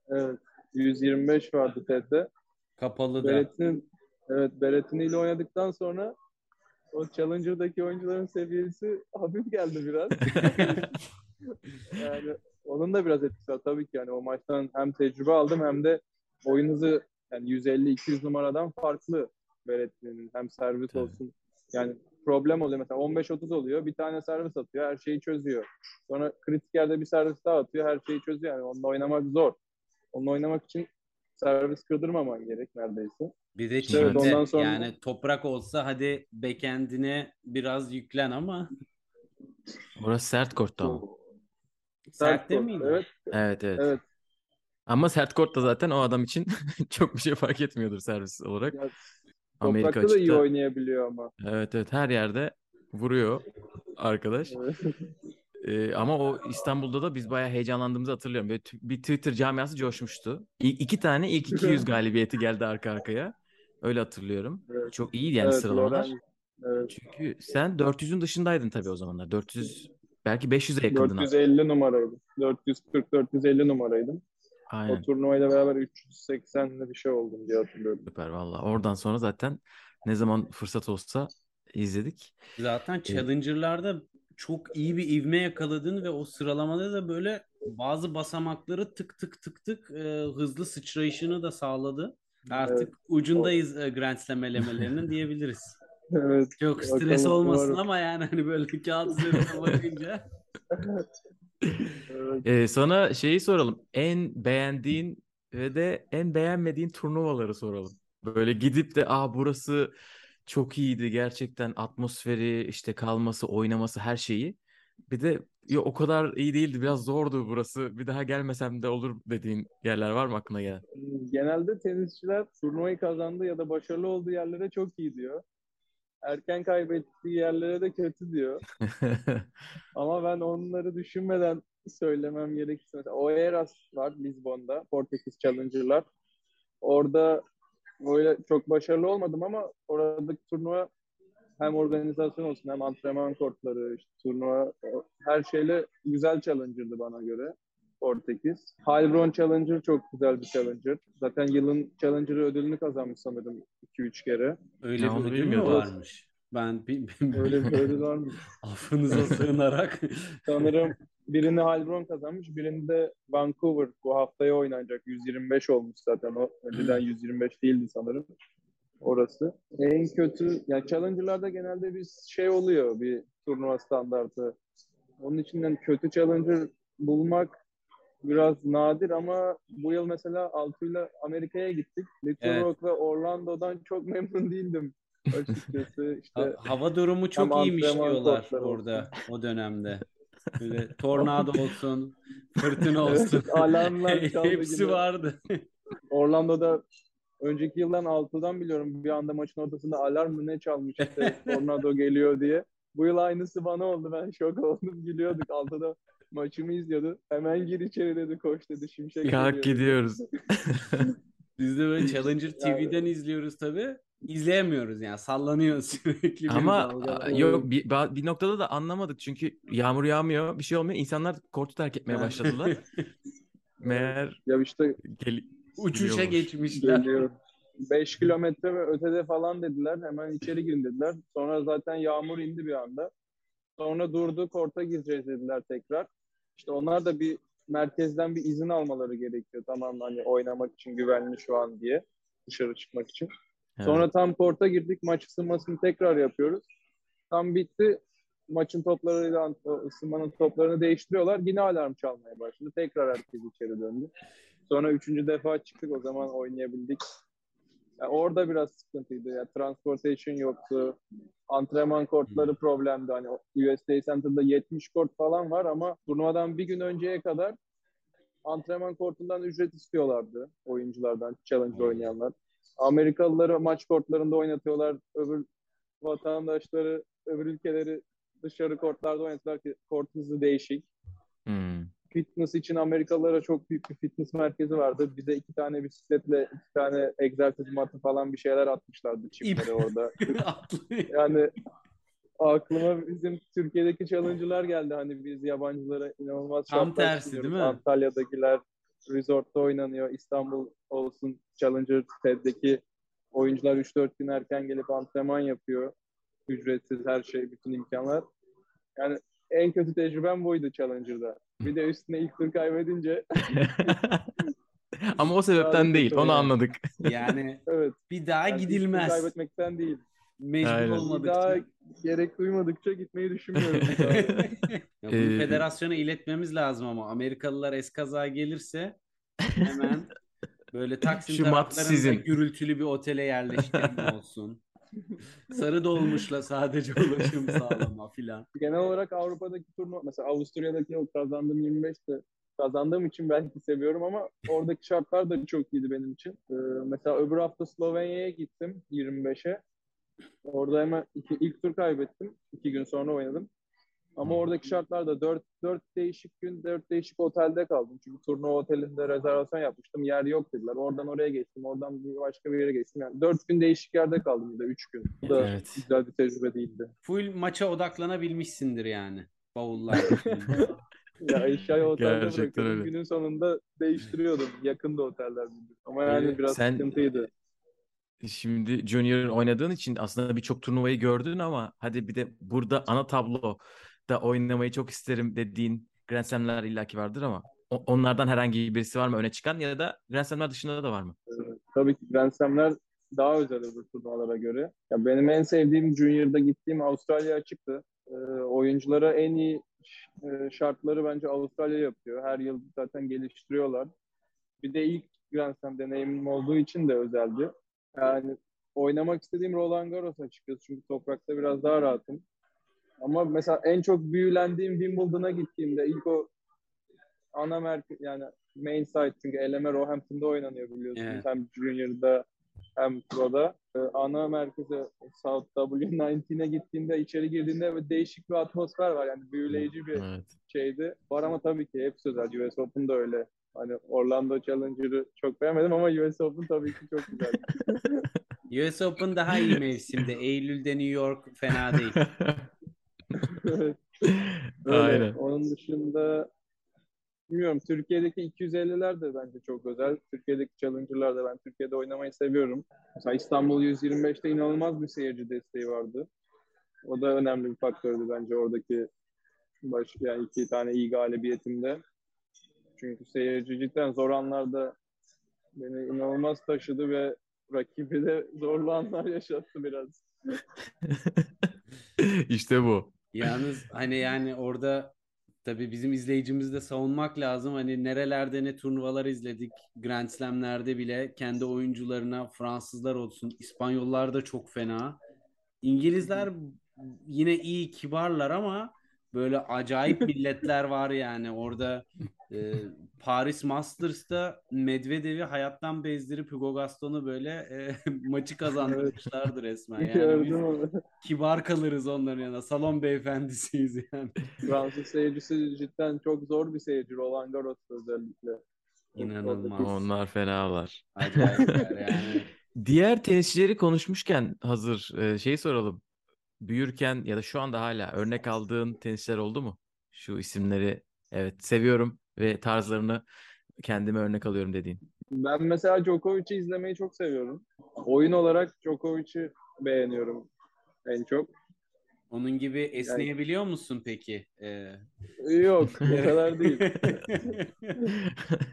Evet. 125 vardı TED'de. Kapalı da. Berettin, evet Berettini ile oynadıktan sonra o Challenger'daki oyuncuların seviyesi hafif geldi biraz. yani onun da biraz etkisi var tabii ki yani o maçtan hem tecrübe aldım hem de oyun hızı yani 150-200 numaradan farklı Berettini'nin hem servis Tabii. olsun yani problem oluyor mesela 15-30 oluyor bir tane servis atıyor her şeyi çözüyor. Sonra kritik yerde bir servis daha atıyor her şeyi çözüyor yani onunla oynamak zor. Onunla oynamak için servis kırdırmaman gerek neredeyse. Bir de İşte evet, ondan sonra- yani toprak olsa hadi backend'ine biraz yüklen ama Orası sert korttu ama. sert kort, miydi? Evet, Evet evet. evet. Ama sert kort da zaten o adam için çok bir şey fark etmiyordur servis olarak. Ya, Amerika Toprakta da iyi oynayabiliyor ama. Evet evet her yerde vuruyor arkadaş. Evet. Ee, ama o İstanbul'da da biz bayağı heyecanlandığımızı hatırlıyorum. Böyle bir Twitter camiası coşmuştu. İ- iki tane ilk 200 galibiyeti geldi arka arkaya. Öyle hatırlıyorum. Evet. Çok iyiydi yani Evet, sıralamalar. Loren- evet. Çünkü sen 400'ün dışındaydın tabii o zamanlar. 400 belki 500'e yakındın. hatta. 450 numaraydım. 440-450 numaraydım. O Aynen. turnuvayla beraber 380'li bir şey oldum diye hatırlıyorum. Süper valla. Oradan sonra zaten ne zaman fırsat olsa izledik. Zaten Challenger'larda çok iyi bir ivme yakaladın ve o sıralamada da böyle bazı basamakları tık tık tık tık e, hızlı sıçrayışını da sağladı. Artık Evet. ucundayız e, Grand Slam elemelerinin diyebiliriz. Evet. Çok stres olmasın umarım. ama yani hani böyle kağıt üzerine bakınca. evet. Ee, sana şeyi soralım. En beğendiğin ve de en beğenmediğin turnuvaları soralım. Böyle gidip de aa burası çok iyiydi gerçekten atmosferi işte kalması oynaması her şeyi. Bir de ya o kadar iyi değildi biraz zordu burası bir daha gelmesem de olur dediğin yerler var mı aklına gelen? Genelde tenisçiler turnuvayı kazandığı ya da başarılı olduğu yerlere çok iyi diyor. erken kaybettiği yerlere de kötü diyor. Ama ben onları düşünmeden söylemem gerekirse mesela Oeiras var Lisbon'da Portekiz Challenger'lar. Orada öyle çok başarılı olmadım ama oradaki turnuva hem organizasyon olsun hem antrenman kortları, işte turnuva her şeyle güzel challenger'dı bana göre. Portekiz. Heilbronn Challenger çok güzel bir challenger. Zaten yılın challenger'ı ödülünü kazanmış sanırım 2-3 kere. Öyle Ya bir ödül mü varmış? Ben bi- bi- Öyle bir ödül var mı? affınıza sığınarak Sanırım birini Heilbronn kazanmış, birini de Vancouver bu haftaya oynanacak. 125 olmuş zaten o. Önceden 125 değildi sanırım orası. En kötü, yani Challenger'larda genelde bir şey oluyor, bir turnuva standartı. Onun için yani kötü Challenger bulmak biraz nadir ama bu yıl mesela Altu'yla Amerika'ya gittik. Little Evet. Rock ve Orlando'dan çok memnun değildim açıkçası. İşte Ha- hava durumu çok iyiymiş diyorlar orada o dönemde. Böyle tornado olsun, fırtına olsun. alarmlar çaldı Hepsi gibi. vardı. Orlando'da önceki yıldan altıdan biliyorum bir anda maçın ortasında alarm mı ne çalmış işte tornado geliyor diye. Bu yıl aynısı bana oldu. Ben şok oldum. Gülüyorduk. Altıda maçımı izliyordu. Hemen gir içeri dedi koş dedi. Şimşek Kalk gidiyoruz. Biz de böyle Challenger Yani- TV'den izliyoruz tabii. İzleyemiyoruz yani sallanıyor sürekli Ama yok bir, bir noktada da anlamadık çünkü yağmur yağmıyor, bir şey olmuyor. İnsanlar kortu terk etmeye başladılar. Meğer Ya işte gel Uçuşa geçmişler. geliyor. 5 kilometre ve ötede falan dediler. Hemen içeri girin dediler. Sonra zaten yağmur indi bir anda. Sonra durdu. Korta gireceğiz dediler tekrar. İşte onlar da bir merkezden bir izin almaları gerekiyor. Tamam hani oynamak için güvenli şu an diye. Dışarı çıkmak için. Evet. Sonra tam korta girdik. Maç ısınmasını tekrar yapıyoruz. Tam bitti. Maçın toplarıyla ısınmanın toplarını değiştiriyorlar. Yine alarm çalmaya başladı. Tekrar herkes içeri döndü. Sonra üçüncü defa çıktık. O zaman oynayabildik. Yani orada biraz sıkıntıydı. Yani transportation yoktu. Antrenman kortları problemdi. Hani USA Center'da 70 kort falan var ama turnuvadan bir gün önceye kadar antrenman kortundan ücret istiyorlardı oyunculardan, challenge oynayanlar. Amerikalıları maç kortlarında oynatıyorlar. Öbür vatandaşları, öbür ülkeleri dışarı kortlarda oynatıyorlar ki kort hızı değişik. Hmm. Fitness için Amerikalılara çok büyük bir fitness merkezi vardı. Bize iki tane bisikletle iki tane egzersiz matı falan bir şeyler atmışlardı çimlere orada. Yani aklıma bizim Türkiye'deki challenge'lar geldi. Hani biz yabancılara inanılmaz Tam tersi, değil mi? Antalya'dakiler resortta oynanıyor. İstanbul olsun Challenger TED'deki oyuncular 3-4 gün erken gelip antrenman yapıyor. Ücretsiz her şey, bütün imkanlar. Yani en kötü tecrübem buydu Challenger'da. Bir de üstüne ilk tur kaybedince Ama o sebepten değil, onu anladık. Yani evet. bir daha yani gidilmez. kaybetmekten değil. Mecbur Aynen. Olmadıkça. daha gerek duymadıkça gitmeyi düşünmüyorum. Ya bunu Ee, federasyona iletmemiz lazım ama Amerikalılar eskaza gelirse hemen böyle Taksim Şu taraflarında gürültülü bir otele yerleştirme olsun. Sarı dolmuşla sadece ulaşım sağlama filan. Genel olarak Avrupa'daki turnuva, mesela Avusturya'daki o kazandığım 25'te kazandığım için belki seviyorum ama oradaki şartlar da çok iyiydi benim için. Ee, mesela öbür hafta Slovenya'ya gittim 25'e. Orada hemen iki, ilk tur kaybettim. İki gün sonra oynadım. Ama oradaki şartlarda dört, dört değişik gün, dört değişik otelde kaldım. Çünkü turnuva otelinde rezervasyon yapmıştım. Yer yok dediler. Oradan oraya geçtim. Oradan bir başka bir yere geçtim. Yani dört gün değişik yerde kaldım bir de. Üç gün. Bu da Evet. güzel bir tecrübe değildi. Full maça odaklanabilmişsindir yani. Bavullar. Ya eşyayı otelde Gerçekten bırakıyordum. öyle. Günün sonunda değiştiriyordum. Yakında oteller. Ama yani Ee, biraz sen- sıkıntıydı. Şimdi Junior oynadığın için aslında birçok turnuvayı gördün ama hadi bir de burada ana tabloda oynamayı çok isterim dediğin Grand Slam'ler illaki vardır ama onlardan herhangi birisi var mı öne çıkan ya da Grand Slam'ler dışında da var mı? Tabii ki Grand Slam'ler daha özel öbür turnuvalara göre. Ya benim en sevdiğim Junior'da gittiğim Avustralya açıktı. Ee, oyunculara en iyi e, şartları bence Avustralya yapıyor. Her yıl zaten geliştiriyorlar. Bir de ilk Grand Slam deneyimim olduğu için de özeldi. Yani oynamak istediğim Roland Garros açıkçası. Çünkü toprakta biraz daha rahatım. Ama mesela en çok büyülendiğim Wimbledon'a gittiğimde ilk o ana merkez yani main site çünkü eleme Roehampton'da oynanıyor biliyorsunuz. Evet. Hem Junior'da hem Pro'da. Ee, ana merkeze South W19'e gittiğinde içeri girdiğinde değişik bir atmosfer var. Yani büyüleyici bir Evet. şeydi. Var ama tabii ki hepsi özel. US Open da öyle. Hani Orlando Challenger'ı çok beğenmedim ama US Open tabii ki çok güzel. US Open daha iyi mevsimde. Eylül'de New York fena değil. Evet. Öyle. Aynen. Onun dışında bilmiyorum Türkiye'deki 250'ler de bence çok özel. Türkiye'deki Challenger'lar da ben Türkiye'de oynamayı seviyorum. Mesela İstanbul 125'te inanılmaz bir seyirci desteği vardı. O da önemli bir faktördü bence oradaki baş, yani iki tane iyi galibiyetimde. Çünkü seyirci cidden zor anlarda beni inanılmaz taşıdı ve rakibi de zorlu anlar yaşattı biraz. işte bu. Yalnız hani yani orada tabii bizim izleyicimizi de savunmak lazım. Hani nerelerde ne turnuvalar izledik. Grand Slam'lerde bile kendi oyuncularına Fransızlar olsun. İspanyollar da çok fena. İngilizler yine iyi kibarlar ama böyle acayip milletler var yani. Orada e, Paris Masters'ta Medvedev'i hayattan bezdirip Hugo Gaston'u böyle e, maçı kazandırmışlardı resmen. Yani biz kibar kalırız onların yanında. Salon beyefendisiyiz yani. Fransız seyircisi cidden çok zor bir seyirci. Roland Garros'ta özellikle. İnanılmaz. Onlar fenalar. Acayipler yani. Diğer tenisçileri konuşmuşken hazır şey soralım. Büyürken ya da şu anda hala örnek aldığın tenisçiler oldu mu? Şu isimleri evet seviyorum ve tarzlarını kendime örnek alıyorum dediğin. Ben mesela Djokovic'i izlemeyi çok seviyorum. Oyun olarak Djokovic'i beğeniyorum en çok. Onun gibi esneyebiliyor musun peki? Ee, Yok, o kadar değil.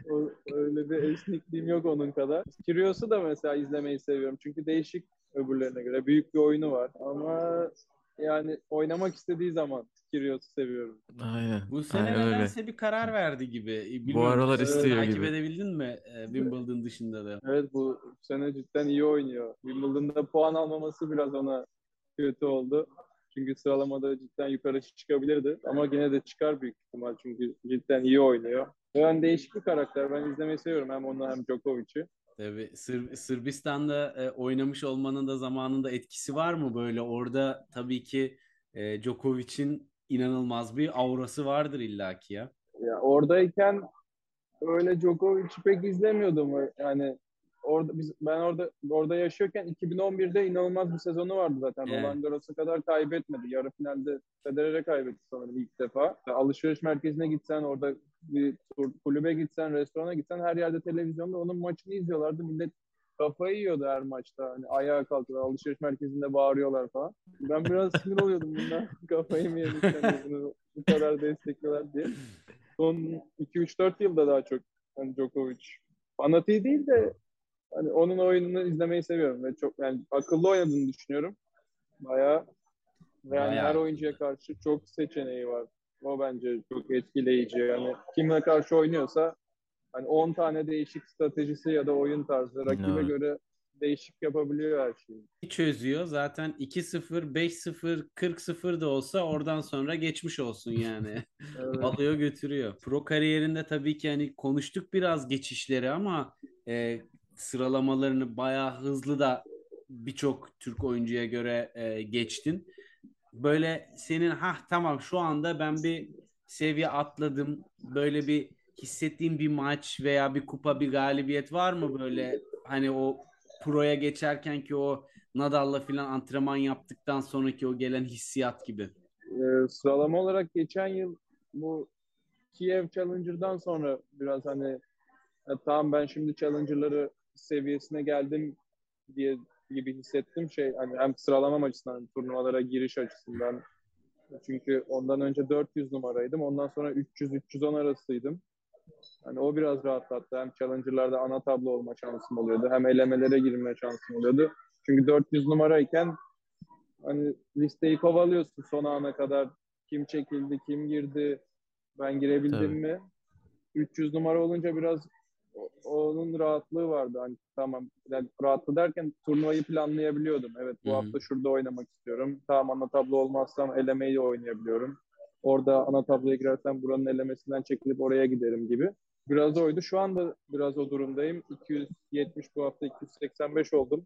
O- öyle bir esnikliğim yok onun kadar. Kyrgios'u da mesela izlemeyi seviyorum. Çünkü değişik öbürlerine göre. Büyük bir oyunu var. Ama yani oynamak istediği zaman Kyrgios'u seviyorum. Aynen. bu sene Aynen öyle. nedense bir karar verdi gibi. Ee, Bilmiyorum, aralar sen istiyor takip gibi. edebildin mi e, Wimbledon dışında da? Evet bu sene cidden iyi oynuyor. Wimbledon'da puan almaması biraz ona kötü oldu. Çünkü sıralamada cidden yukarı çıkabilirdi. Ama yine de çıkar büyük ihtimal çünkü cidden iyi oynuyor. Ben değişik bir karakter. Ben izlemeyi seviyorum hem onu hem Djokovic'i. Tabii Sır- Sırbistan'da e, oynamış olmanın da zamanında etkisi var mı böyle? Orada tabii ki e, Djokovic'in inanılmaz bir aurası vardır illaki ya. Ya oradayken öyle Djokovic'i pek izlemiyordum. Yani orada biz ben orada orada yaşıyorken 2011'de inanılmaz bir sezonu vardı zaten. Evet. Roland Garros'a kadar kaybetmedi. Yarı finalde Federer'e kaybetti sanırım ilk defa. Alışveriş merkezine gitsen orada bir tur- kulübe gitsen, restorana gitsen her yerde televizyonda onun maçını izliyorlardı. Millet kafayı yiyordu her maçta. Hani ayağa kalkıyorlar, alışveriş merkezinde bağırıyorlar falan. Ben biraz sinir oluyordum bundan. Kafayı mı yemiş hani bunu bu kadar destekliyorlar diye. Son 2-3-4 yılda daha çok hani Djokovic fanatiği değil de hani onun oyununu izlemeyi seviyorum ve çok yani akıllı oynadığını düşünüyorum. Bayağı ve yani her oyuncuya karşı çok seçeneği var. O bence çok etkileyici. Yani kimle karşı oynuyorsa hani 10 tane değişik stratejisi ya da oyun tarzı rakibe Evet. göre değişik yapabiliyor her şeyi. çözüyor. Zaten 2-0, 5-0, 40-0 da olsa oradan sonra geçmiş olsun yani. Evet. Alıyor götürüyor. Pro kariyerinde tabii ki hani konuştuk biraz geçişleri ama e, sıralamalarını bayağı hızlı da birçok Türk oyuncuya göre e, geçtin. Böyle senin ha tamam şu anda ben bir seviye atladım. Böyle bir hissettiğin bir maç veya bir kupa bir galibiyet var mı böyle hani o proya geçerken ki o Nadal'la filan antrenman yaptıktan sonraki o gelen hissiyat gibi. Ee, sıralama olarak geçen yıl bu Kiev Challenger'dan sonra biraz hani "Ya tamam ben şimdi Challenger'ları seviyesine geldim diye gibi hissettim şey hani hem sıralama açısından turnuvalara giriş açısından çünkü ondan önce 400 numaraydım ondan sonra 300-310 arasıydım. Hani o biraz rahatlattı. Hem Challenger'larda ana tablo olma şansım oluyordu. Hem elemelere girme şansım oluyordu. Çünkü 400 numarayken hani listeyi kovalıyorsun son ana kadar. Kim çekildi, kim girdi, ben girebildim Tabii. mi? 300 numara olunca biraz o- onun rahatlığı vardı. Hani tamam yani rahatlı derken turnuvayı planlayabiliyordum. Evet bu Hı hı. hafta şurada oynamak istiyorum. Tamam ana tablo olmazsam elemeyi oynayabiliyorum. Orada ana tabloya girersem buranın elemesinden çekilip oraya giderim gibi. biraz oydu. Şu anda biraz o durumdayım. 270 bu hafta 285 oldum.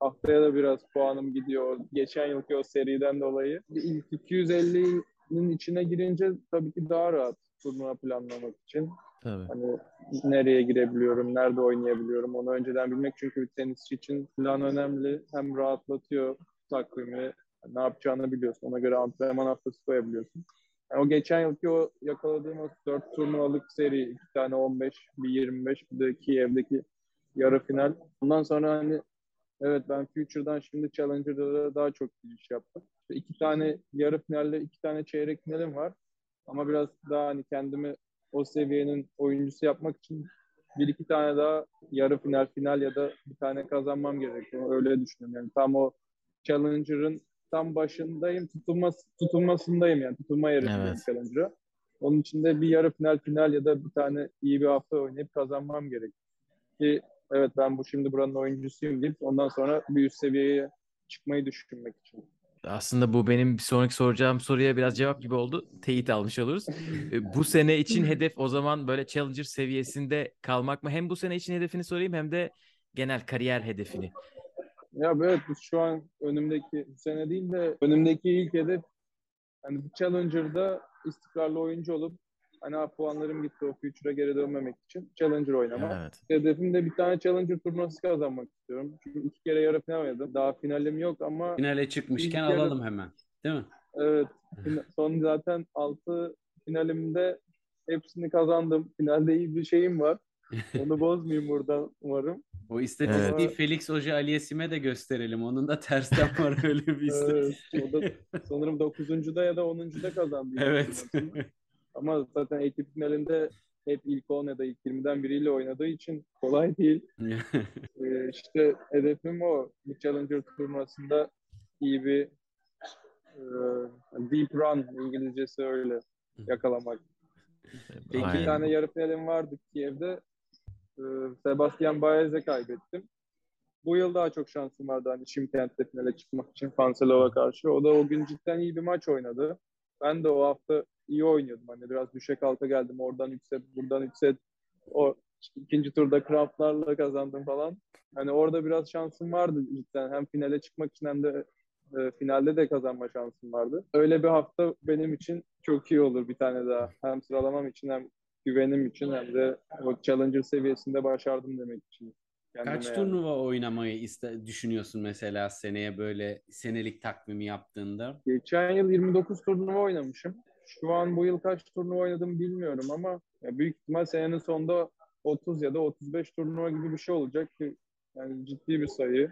Haftaya da biraz puanım gidiyor. Geçen yılki o seriden dolayı. İlk 250'nin içine girince tabii ki daha rahat turnuva planlamak için. Tabii. Hani nereye girebiliyorum, nerede oynayabiliyorum onu önceden bilmek. Çünkü bir tenisçi için plan önemli. Hem rahatlatıyor takvimi, ne yapacağını biliyorsun. Ona göre antrenman haftası koyabiliyorsun. Yani o geçen yılki o yakaladığım o 4 turnuvalık seri, iki tane 15, bir 25, bir de Kiev'deki yarı final. Ondan sonra hani evet ben Future'dan şimdi Challenger'da daha çok giriş yaptım. İşte iki tane yarı finalle iki tane çeyrek finalim var. Ama biraz daha hani kendimi o seviyenin oyuncusu yapmak için bir iki tane daha yarı final, final ya da bir tane kazanmam gerekiyor. Öyle düşünüyorum. Yani tam o Challenger'ın tam başındayım, tutulması, tutulmasındayım yani. Tutulma yerindeyim Evet. Challenger'a. Onun için de bir yarı final, final ya da bir tane iyi bir hafta oynayıp kazanmam gerekiyor. Ki evet ben bu şimdi buranın oyuncusuyum deyip ondan sonra bir üst seviyeye çıkmayı düşünmek için. Aslında bu benim bir sonraki soracağım soruya biraz cevap gibi oldu. Teyit almış oluruz. E, Bu sene için hedef o zaman böyle Challenger seviyesinde kalmak mı? Hem bu sene için hedefini sorayım hem de genel kariyer hedefini. Ya evet şu an önümdeki sene değil de önümdeki ilk hedef bir Challenger'da istikrarlı oyuncu olup hani puanlarım gitti o Future'a geri dönmemek için Challenger oynamak. Evet. Hedefim de bir tane Challenger turnuvası kazanmak istiyorum. Çünkü iki kere yarı final oynadım. Daha finalim yok ama Finale çıkmışken yarı- alalım hemen. Değil mi? evet son zaten 6 finalimde hepsini kazandım. Finalde iyi bir şeyim var. Onu bozmayayım burada umarım. O istatistiği Evet. Felix Hoca Aliyesim'e de gösterelim. Onun da tersten var öyle bir Evet, istatistik. o da sanırım 9.da ya da 10.da kazandı. Evet. Ama zaten ekip finalinde hep ilk 10 ya da ilk 20'den biriyle oynadığı için kolay değil. Ee, işte hedefim o. Bir Challenger turnuvasında iyi bir e, deep run İngilizcesi öyle yakalamak. Peki. İki Aynen. tane yarı finalim vardı Kiev'de. Ee, Sebastian Baez'e kaybettim. Bu yıl daha çok şansım vardı hani Şimkent'te finale çıkmak için Fanselov'a karşı. O da o gün cidden iyi bir maç oynadı. Ben de o hafta iyi oynuyordum. Hani biraz düşe kalka geldim. Oradan 3 set, buradan 3 set. O ikinci turda kramplarla kazandım falan. Hani orada biraz şansım vardı cidden. Hem finale çıkmak için hem de e, finalde de kazanma şansım vardı. Öyle bir hafta benim için çok iyi olur bir tane daha. Hem sıralamam için hem güvenim için hem de o Challenger seviyesinde başardım demek için. Kendime Kaç yani. turnuva oynamayı iste düşünüyorsun mesela seneye böyle senelik takvimi yaptığında? Geçen yıl 29 turnuva oynamışım. Şu an bu yıl kaç turnuva oynadım bilmiyorum ama büyük ihtimal senenin sonunda 30 ya da 35 turnuva gibi bir şey olacak ki yani ciddi bir sayı.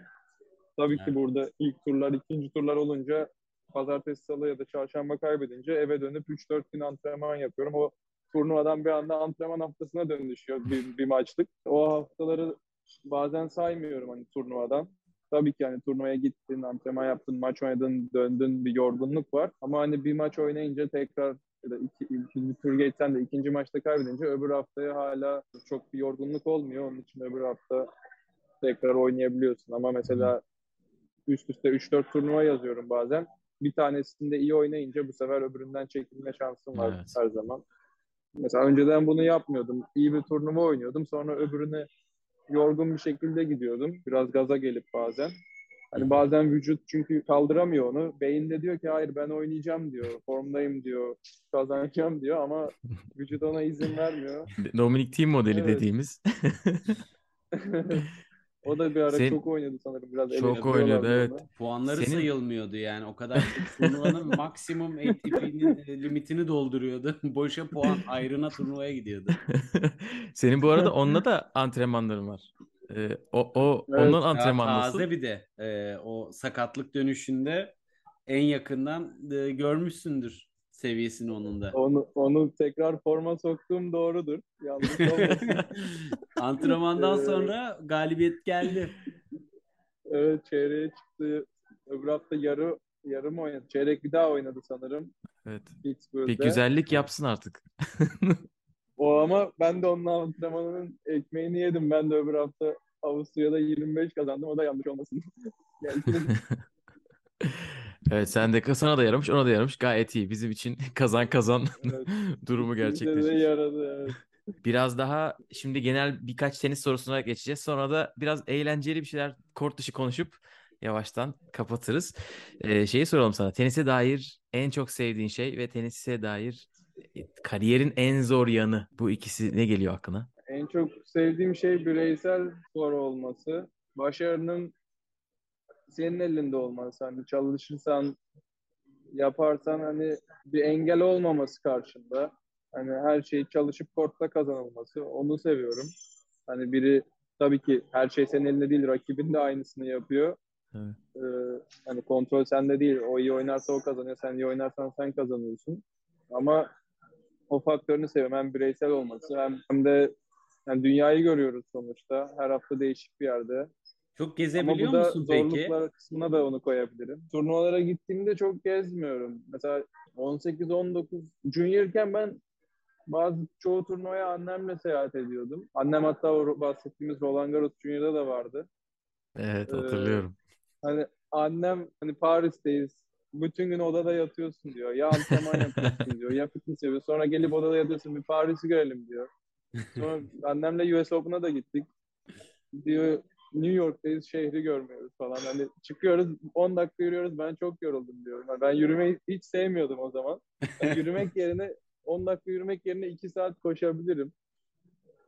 Tabii ki Evet. burada ilk turlar, ikinci turlar olunca pazartesi, salı ya da çarşamba kaybedince eve dönüp 3-4 gün antrenman yapıyorum. O turnuvadan bir anda antrenman haftasına dönüşüyor bir, bir maçlık. O haftaları bazen saymıyorum hani turnuvadan. Tabii ki hani turnuvaya gittin, antrenman yaptın, maç oynadın, döndün bir yorgunluk var. Ama hani bir maç oynayınca tekrar ya da iki, ikinci tur geçsen de ikinci maçta kaybedince öbür haftaya hala çok bir yorgunluk olmuyor. Onun için öbür hafta tekrar oynayabiliyorsun. Ama mesela üst üste 3-4 turnuva yazıyorum bazen. Bir tanesinde iyi oynayınca bu sefer öbüründen çekilme şansım var Evet. her zaman. Mesela önceden bunu yapmıyordum. İyi bir turnuva oynuyordum. Sonra öbürüne yorgun bir şekilde gidiyordum. Biraz gaza gelip bazen. Hani bazen vücut çünkü kaldıramıyor onu. Beyin de diyor ki hayır ben oynayacağım diyor. Formdayım diyor. Kazanacağım diyor ama vücut ona izin vermiyor. Dominic Thiem modeli Evet. dediğimiz. o da bir ara Sen- çok oynadı sanırım. Biraz Çok oynadı, evet. Puanları Senin- sayılmıyordu yani. O kadar turnuvanın maksimum ATP'nin e, limitini dolduruyordu. Boşa puan ayrına turnuvaya gidiyordu. Senin bu arada onunla da antrenmanların var. Ee, o, o Evet. onun Daha antrenman nasıl? taze bir de e, o sakatlık dönüşünde en yakından e, görmüşsündür seviyesini onun da. Onu, onu tekrar forma soktuğum doğrudur. Yanlış olmasın. Antrenmandan Ee, sonra galibiyet geldi. evet çeyreğe çıktı. Öbür hafta yarı yarım oynadı. Çeyrek bir daha oynadı sanırım. Evet. Pittsburgh'de. Bir güzellik yapsın artık. O ama ben de onun antrenmanının ekmeğini yedim. Ben de öbür hafta Avusturya'da 25 kazandım. O da yanlış olmasın. Evet sen de sana da yaramış ona da yaramış. Gayet iyi. Bizim için kazan kazan Evet. durumu gerçekleşmiş. yaradı. Evet. Biraz daha şimdi genel birkaç tenis sorusuna geçeceğiz. Sonra da biraz eğlenceli bir şeyler kort dışı konuşup yavaştan kapatırız. Ee, şeyi soralım sana. Tenise dair en çok sevdiğin şey ve tenise dair e, kariyerin en zor yanı. Bu ikisi ne geliyor aklına? En çok sevdiğim şey bireysel spor olması. Başarının senin elinde olması. Hani çalışırsan, yaparsan hani bir engel olmaması karşında. Hani her şeyi çalışıp kortta kazanılması. Onu seviyorum. Hani biri tabii ki her şey senin elinde değil. Rakibin de aynısını yapıyor. Evet. Ee, hani kontrol sende değil. O iyi oynarsa o kazanıyor. Sen iyi oynarsan sen kazanıyorsun. Ama o faktörünü seviyorum. Hem bireysel olması hem, hem de yani dünyayı görüyoruz sonuçta. Her hafta değişik bir yerde. Çok Ama gezebiliyor bu da musun peki? zorluklar kısmına da onu koyabilirim. Turnuvalara gittiğimde çok gezmiyorum. Mesela 18-19 juniorken ben bazı çoğu turnuvaya annemle seyahat ediyordum. Annem hatta o bahsettiğimiz Roland Garros Junior'da da vardı. Evet Ee, hatırlıyorum. Hani annem hani Paris'teyiz. Bütün gün odada yatıyorsun diyor. Ya antrenman yapıyorsun diyor. Ya fitness yapıyorsun. Sonra gelip odada yatıyorsun. Bir Paris'i görelim diyor. Sonra annemle US Open'a da gittik. Diyor New York'tayız şehri görmüyoruz falan. Hani çıkıyoruz 10 dakika yürüyoruz ben çok yoruldum diyorum. Yani ben yürümeyi hiç sevmiyordum o zaman. Yani yürümek yerine 10 dakika yürümek yerine 2 saat koşabilirim.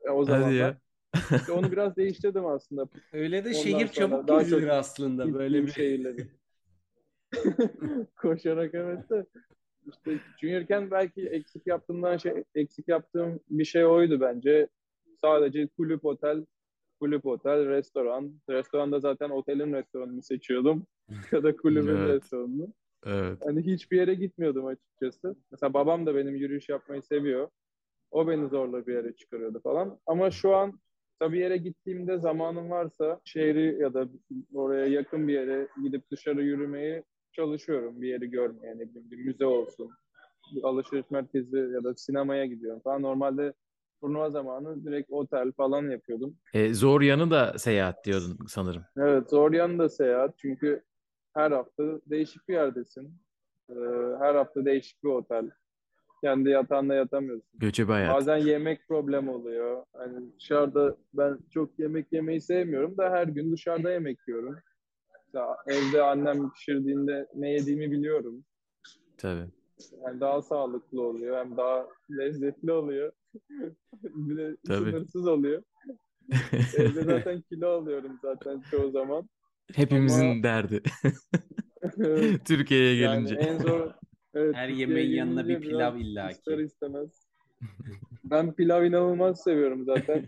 E, o Hadi zamanlar. ya. İşte onu biraz değiştirdim aslında. Öyle de Ondan şehir çabuk daha gezilir çok aslında böyle bir. şehirleri. Koşarak evet de işte juniorken belki eksik yaptığımdan şey eksik yaptığım bir şey oydu bence. Sadece kulüp otel, kulüp otel, restoran. Restoranda zaten otelin restoranını seçiyordum. ya da kulübün Evet. restoranını. Evet. Hani hiçbir yere gitmiyordum açıkçası. Mesela babam da benim yürüyüş yapmayı seviyor. O beni zorla bir yere çıkarıyordu falan. Ama şu an tabii yere gittiğimde zamanım varsa şehri ya da oraya yakın bir yere gidip dışarı yürümeye çalışıyorum. Bir yeri görmeye, bileyim bir müze olsun, bir alışveriş merkezi ya da sinemaya gidiyorum falan. Normalde turnuva zamanı direkt otel falan yapıyordum. E, zor yanı da seyahat diyordun sanırım. Evet zor yanı da seyahat çünkü her hafta değişik bir yerdesin. Ee, her hafta değişik bir otel. Kendi yatağında yatamıyorsun. Göçebe hayat. Bazen yemek problemi oluyor. Hani dışarıda ben çok yemek yemeyi sevmiyorum da her gün dışarıda yemek yiyorum. Mesela evde annem pişirdiğinde ne yediğimi biliyorum. Tabii. Yani daha sağlıklı oluyor hem daha lezzetli oluyor. bir de Tabii. sınırsız oluyor. Evde zaten kilo alıyorum zaten çoğu zaman. Hepimizin Ama- derdi. Evet. Türkiye'ye Yani gelince. en zor evet, Her yemeğin yanına bir pilav illaki. ister istemez. Ben pilav inanılmaz seviyorum zaten.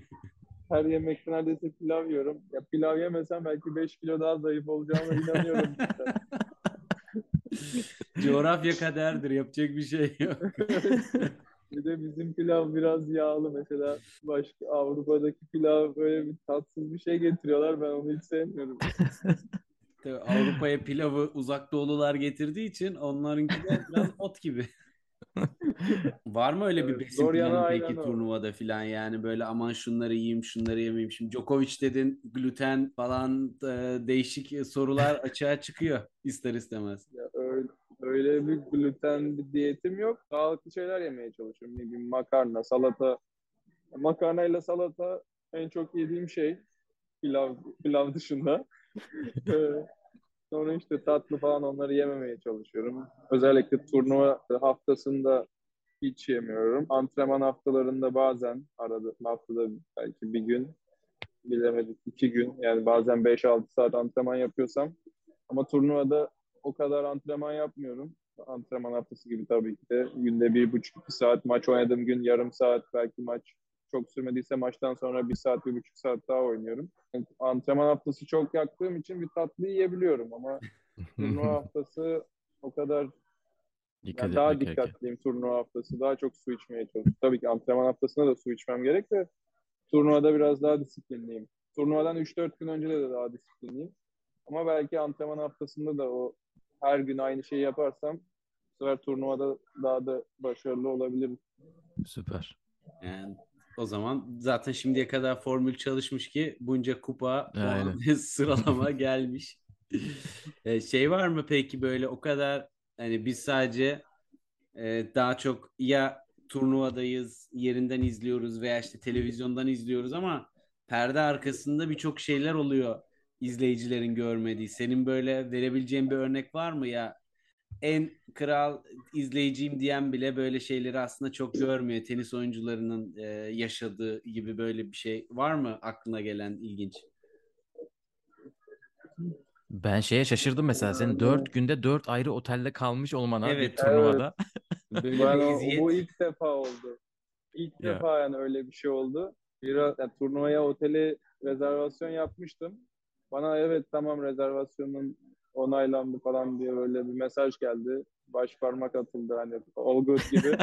Her yemekte neredeyse pilav yiyorum. Ya pilav yemesem belki 5 kilo daha zayıf olacağıma inanıyorum. Coğrafya kaderdir. Yapacak bir şey yok. Bir de bizim pilav biraz yağlı mesela. Başka Avrupa'daki pilav böyle bir tatsız bir şey getiriyorlar. Ben onu hiç sevmiyorum. Tabii Avrupa'ya pilavı uzak doğulular getirdiği için onlarınki de biraz ot gibi. Var mı öyle bir Evet, besin zor yanı planı peki turnuvada filan yani böyle aman şunları yiyeyim şunları yemeyeyim. Şimdi Djokovic dedin gluten falan e, değişik sorular açığa çıkıyor ister istemez. Ya öyle, öyle bir gluten bir diyetim yok. Sağlıklı şeyler yemeye çalışıyorum. Ne bileyim makarna, salata. Makarnayla salata en çok yediğim şey. Pilav, pilav dışında. Ee, Sonra işte tatlı falan onları yememeye çalışıyorum. Özellikle turnuva haftasında hiç yemiyorum. Antrenman haftalarında bazen arada haftada belki bir gün bilemedik iki gün yani bazen 5-6 saat antrenman yapıyorsam ama turnuvada o kadar antrenman yapmıyorum. Antrenman haftası gibi tabii ki de günde bir buçuk iki saat maç oynadığım gün yarım saat belki maç çok sürmediyse maçtan sonra bir saat bir buçuk saat daha oynuyorum. Antrenman haftası çok yaktığım için bir tatlı yiyebiliyorum ama turnuva haftası o kadar Dikkat yani daha dikkatliyim turnuva haftası. Daha çok su içmeye çalışıyorum. Tabii ki antrenman haftasında da su içmem gerek de turnuvada biraz daha disiplinliyim. Turnuvadan 3-4 gün önce de daha disiplinliyim. Ama belki antrenman haftasında da o her gün aynı şeyi yaparsam bu sefer turnuvada daha da başarılı olabilirim. Süper. Yani o zaman zaten şimdiye kadar formül çalışmış ki bunca kupa puan sıralama gelmiş. E, şey var mı peki böyle o kadar hani biz sadece e, daha çok ya turnuvadayız, yerinden izliyoruz veya işte televizyondan izliyoruz ama perde arkasında birçok şeyler oluyor izleyicilerin görmediği. Senin böyle verebileceğin bir örnek var mı ya? En kral izleyiciyim diyen bile böyle şeyleri aslında çok görmüyor. Tenis oyuncularının e, yaşadığı gibi böyle bir şey var mı aklına gelen ilginç? Ben şeye şaşırdım mesela senin dört günde dört ayrı otelde kalmış olmana bir Evet, turnuvada. Böyle Ben bir o, eziyet. bu ilk defa oldu. İlk Ya. defa yani öyle bir şey oldu. Biraz yani turnuvaya oteli rezervasyon yapmıştım. Bana evet tamam rezervasyonun onaylandı falan diye böyle bir mesaj geldi. Baş parmak atıldı hani all good gibi.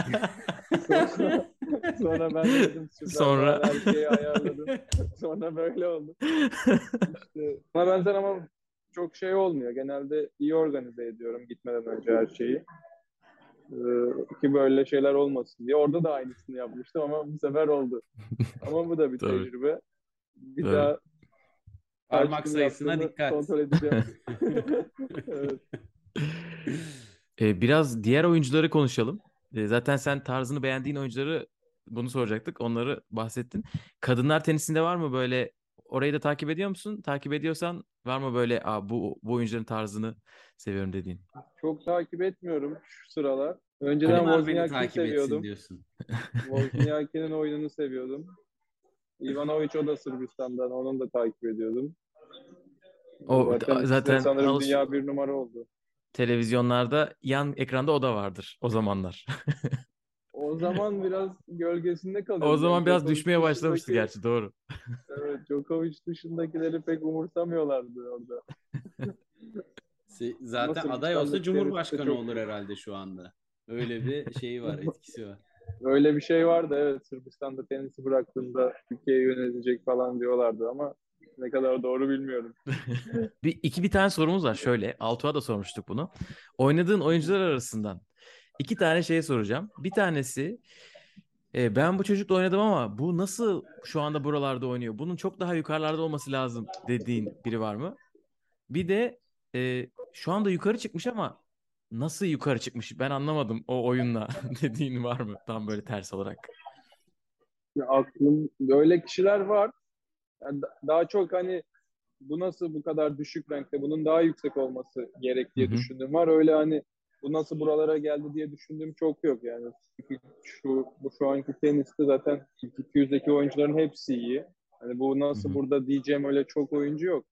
sonra, sonra ben de dedim Sonra- ben her şeyi ayarladım. sonra böyle oldu. İşte buna benzer ama çok şey olmuyor. Genelde iyi organize ediyorum gitmeden önce her şeyi. Ee, ki böyle şeyler olmasın diye. Orada da aynısını yapmıştım ama bu sefer oldu. Ama bu da bir tecrübe. Bir Tabii. daha Parmak sayısına dikkat. Kontrol edeceğim. evet. Ee, biraz diğer oyuncuları konuşalım. Ee, zaten sen tarzını beğendiğin oyuncuları bunu soracaktık. Onları bahsettin. Kadınlar tenisinde var mı böyle orayı da takip ediyor musun? Takip ediyorsan var mı böyle Aa, bu, bu oyuncuların tarzını seviyorum dediğin? Çok takip etmiyorum şu sıralar. Önceden Wozniacki'yi seviyordum. diyorsun. Wozniacki'nin oyununu seviyordum. Ivanovic o da Sırbistan'dan. Onun da takip ediyordum. O zaten, zaten sanırım alış- dünya bir numara oldu. televizyonlarda yan ekranda o da vardır o zamanlar. O zaman biraz gölgesinde kalıyordu. o zaman Yani biraz Djokovic düşmeye başlamıştı dışındaki- gerçi doğru. Evet, Djokovic dışındakileri pek umursamıyorlardı orada. Zaten Nasıl aday olsa Cumhurbaşkanı çok- olur herhalde şu anda. Öyle bir şeyi var, etkisi var. Öyle bir şey vardı evet Sırbistan'da tenisi bıraktığında Türkiye'yi yönetecek falan diyorlardı ama ne kadar doğru bilmiyorum. Bir iki bir tane sorumuz var şöyle. Altuğ'a da sormuştuk bunu. Oynadığın oyuncular arasından iki tane şey soracağım. Bir tanesi e, ben bu çocukla oynadım ama bu nasıl şu anda buralarda oynuyor? Bunun çok daha yukarılarda olması lazım dediğin biri var mı? Bir de e, şu anda yukarı çıkmış ama nasıl yukarı çıkmış? Ben anlamadım o oyunla dediğin var mı? Tam böyle ters olarak. Ya aklım öyle kişiler var. Yani da- daha çok hani bu nasıl bu kadar düşük renkte bunun daha yüksek olması gerek diye Hı hı. düşündüğüm var. Öyle hani bu nasıl buralara geldi diye düşündüğüm çok yok yani. Çünkü şu bu şu anki teniste zaten ilk 200'deki oyuncuların hepsi iyi. Hani bu nasıl Hı hı. burada diyeceğim öyle çok oyuncu yok.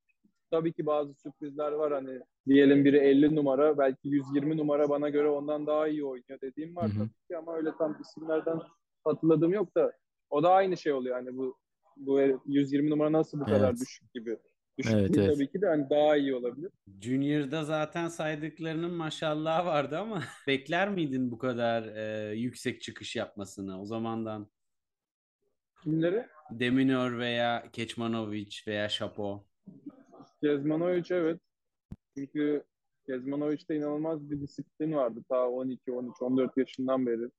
Tabii ki bazı sürprizler var hani diyelim biri 50 numara belki 120 numara bana göre ondan daha iyi oynuyor dediğim var Hı hı. tabii ki ama öyle tam isimlerden hatırladığım yok da o da aynı şey oluyor hani bu bu 120 numara nasıl bu kadar Evet. düşük gibi. Düşük Evet, değil evet. tabii ki de hani daha iyi olabilir. Junior'da zaten saydıklarının maşallahı vardı ama bekler miydin bu kadar e, yüksek çıkış yapmasını o zamandan? Kimleri? Deminor veya Keçmanovic veya Şapo. Kezmanovic evet. Çünkü Kezmanovic'te inanılmaz bir disiplin vardı ta 12, 13, 14 yaşından beri.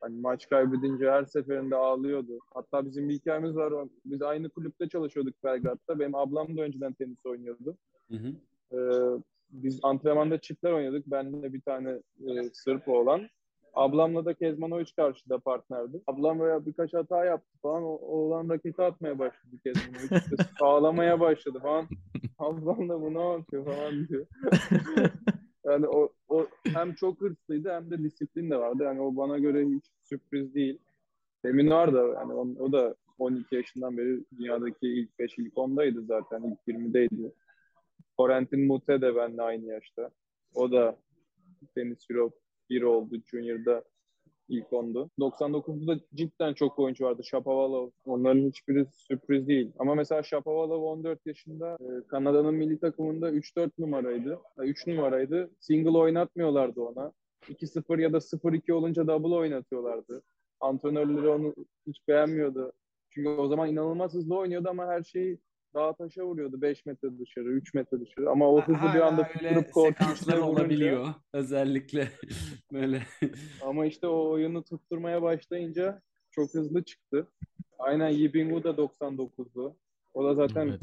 Hani maç kaybedince her seferinde ağlıyordu. Hatta bizim bir hikayemiz var. Biz aynı kulüpte çalışıyorduk Belgrad'da. Benim ablam da önceden tenis oynuyordu. Hı hı. Ee, biz antrenmanda çiftler oynadık. Ben de bir tane e, Sırp oğlan. Ablamla da Kezmanovic karşıda partnerdi. Ablam böyle birkaç hata yaptı falan. O, oğlan raketi atmaya başladı Kezmanovic. İşte ağlamaya başladı falan. Ablam da bu ne yapıyor falan diyor. yani o, o hem çok hırslıydı hem de disiplin de vardı. Yani o bana göre hiç sürpriz değil. Emin var da yani o, o da 12 yaşından beri dünyadaki ilk 5 ilk 10'daydı zaten. ilk 20'deydi. Corentin Mute de benimle aynı yaşta. O da Tenis Europe 1 oldu. Junior'da ilk 10'du. 99'da cidden çok oyuncu vardı. Shapovalov. Onların hiçbiri sürpriz değil. Ama mesela Shapovalov 14 yaşında e, Kanada'nın milli takımında 3-4 numaraydı. Ha, 3 numaraydı. Single oynatmıyorlardı ona. 2-0 ya da 0-2 olunca double oynatıyorlardı. Antrenörleri onu hiç beğenmiyordu. Çünkü o zaman inanılmaz hızlı oynuyordu ama her şeyi dağa taşa vuruyordu. 5 metre dışarı, 3 metre dışarı. Ama o hızlı bir anda tutturup içine vurunca olabiliyor. Özellikle böyle. ama işte o oyunu tutturmaya başlayınca çok hızlı çıktı. Aynen Yibingu da 99'du. O da zaten Evet.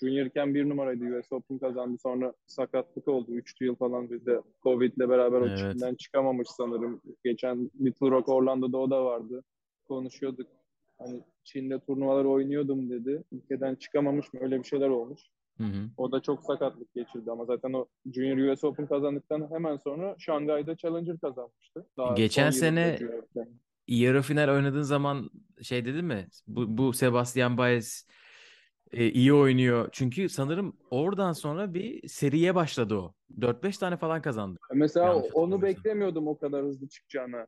Juniorken bir numaraydı. US Open kazandı. Sonra sakatlık oldu. Üçlü yıl falan bir de Covid'le beraber o Evet. çıkamamış sanırım. Geçen Little Rock Orlando'da o da vardı. Konuşuyorduk. Hani Çin'de turnuvalar oynuyordum dedi. Ülkeden çıkamamış mı? Öyle bir şeyler olmuş. Hı hı. O da çok sakatlık geçirdi ama zaten o Junior US Open kazandıktan hemen sonra Şangay'da Challenger kazanmıştı. Daha Geçen sene-. Yarı final oynadığın zaman şey dedin mi? Bu, bu Sebastian Baez e, iyi oynuyor. Çünkü sanırım oradan sonra bir seriye başladı o. 4-5 tane falan kazandı. Mesela Yanlış onu beklemiyordum o kadar hızlı çıkacağını.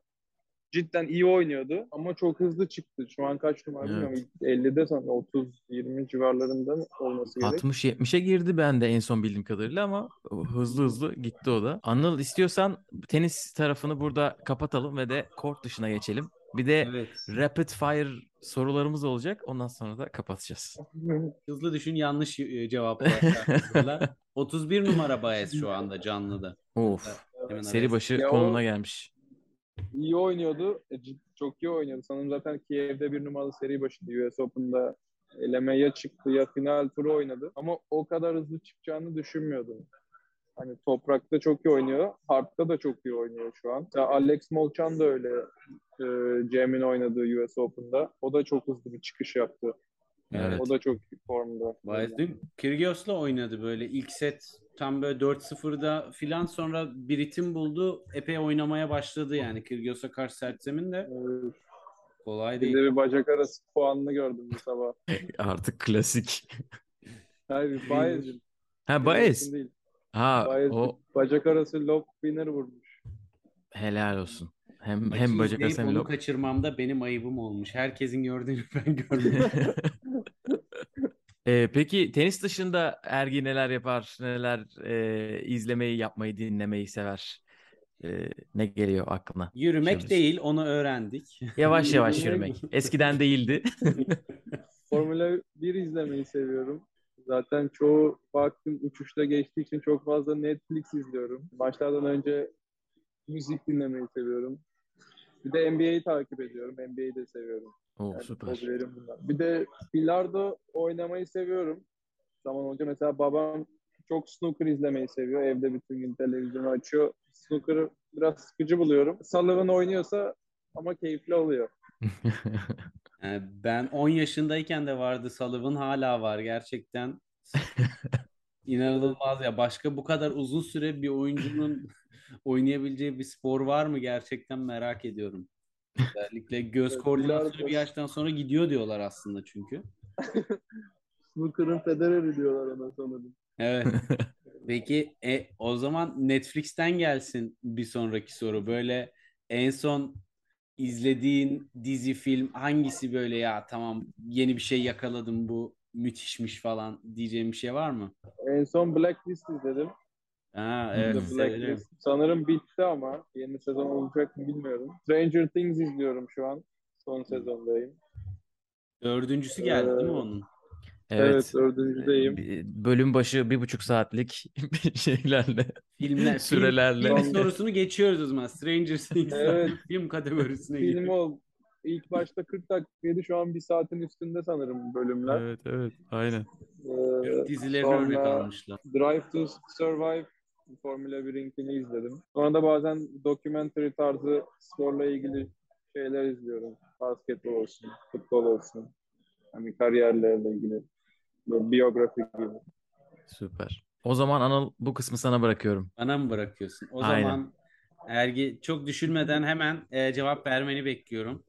Cidden iyi oynuyordu ama çok hızlı çıktı. Şu an kaç numara Evet. bilmiyorum. 50'de sanırım 30-20 civarlarında olması gerek. 60-70'e girdi ben de en son bildiğim kadarıyla ama hızlı hızlı gitti o da. Anıl istiyorsan tenis tarafını burada kapatalım ve de kort dışına geçelim. Bir de Evet. rapid fire sorularımız olacak. Ondan sonra da kapatacağız. Hızlı düşün yanlış e, cevaplar. 31 numara Baez şu anda canlıda. Of. Hemen Seri başı Ya o- konumuna gelmiş. İyi oynuyordu. E, Çok iyi oynuyordu. Sanırım zaten Kiev'de bir numaralı seri başıydı. US Open'da elemeye çıktı ya final turu oynadı. Ama o kadar hızlı çıkacağını düşünmüyordum. Hani toprakta çok iyi oynuyor. Hard'da da çok iyi oynuyor şu an. Ya Alex Molchan da öyle e, Cem'in oynadığı US Open'da. O da çok hızlı bir çıkış yaptı. Evet. O da çok iyi formda. Dün Kyrgios'la oynadı böyle ilk set tam böyle 4-0'da filan sonra bir ritim buldu. Epey oynamaya başladı yani Kyrgios'a karşı sert zemin de Evet. kolay Bir değil. de bir bacak arası puanını gördüm bu sabah. Artık klasik. Hayır, Baez'in. Ha değil. Ha Baez o bacak arası lob winner vurmuş. helal olsun. Hem Maçı hem bacak arası hem onu lob. kaçırmamda benim ayıbım olmuş. Herkesin gördüğünü ben görmedim. Ee, peki tenis dışında Ergi neler yapar, neler e, izlemeyi, yapmayı, dinlemeyi sever? Ee, ne geliyor aklına? Yürümek Şöyle- değil onu öğrendik. Yavaş yavaş Yürümek-. Eskiden değildi. Formula 1 izlemeyi seviyorum. Zaten çoğu vaktim uçuşta geçtiği için çok fazla Netflix izliyorum. Maçlardan önce müzik dinlemeyi seviyorum. Bir de NBA'yi takip ediyorum. NBA'yi de seviyorum. Oo, Yani süper. bunlar. Bir de bilardo oynamayı seviyorum. Zaman önce mesela babam çok snooker izlemeyi seviyor. Evde bütün gün televizyonu açıyor. Snooker'ı biraz sıkıcı buluyorum. Sullivan oynuyorsa ama keyifli oluyor. Yani ben 10 yaşındayken de vardı Sullivan hala var gerçekten. İnanılmaz ya. Başka bu kadar uzun süre bir oyuncunun oynayabileceği bir spor var mı gerçekten merak ediyorum. Özellikle göz koordinasyonu bir yaştan sonra gidiyor diyorlar aslında çünkü. Snooker'ın Federer'i diyorlar ona sanırım. Evet. Peki e, o zaman Netflix'ten gelsin bir sonraki soru. Böyle en son izlediğin dizi, film hangisi böyle ya tamam yeni bir şey yakaladım bu müthişmiş falan diyeceğim bir şey var mı? En son Blacklist izledim. Ha evet The. Blacklist. Sanırım bitti ama yeni sezon olacak mı bilmiyorum. Stranger Things izliyorum şu an. Son sezondayım. Dördüncüsü geldi değil mi Ee, onun? Evet, Evet. dördüncüdeyim. Bir- Bölüm başı bir buçuk saatlik şeylerle, Filmler, film, sürelerle. film sorusunu geçiyoruz o zaman. Stranger Things'ten Evet. film kategorisine Film giriyor. ol. İlk başta 40 dakikaydı. Şu an bir saatin üstünde sanırım bölümler. Evet, evet, aynen. Ee, Dizilerine örnek almışlar. Drive to Survive Formula 1'inkini izledim. Sonra da bazen documentary tarzı sporla ilgili şeyler izliyorum. Basketbol olsun, futbol olsun. Hani kariyerlerle ilgili. Böyle biyografi gibi. Süper. O zaman Anıl bu kısmı sana bırakıyorum. Bana mı bırakıyorsun? O Aynen. zaman Ergi çok düşünmeden hemen e, cevap vermeni bekliyorum.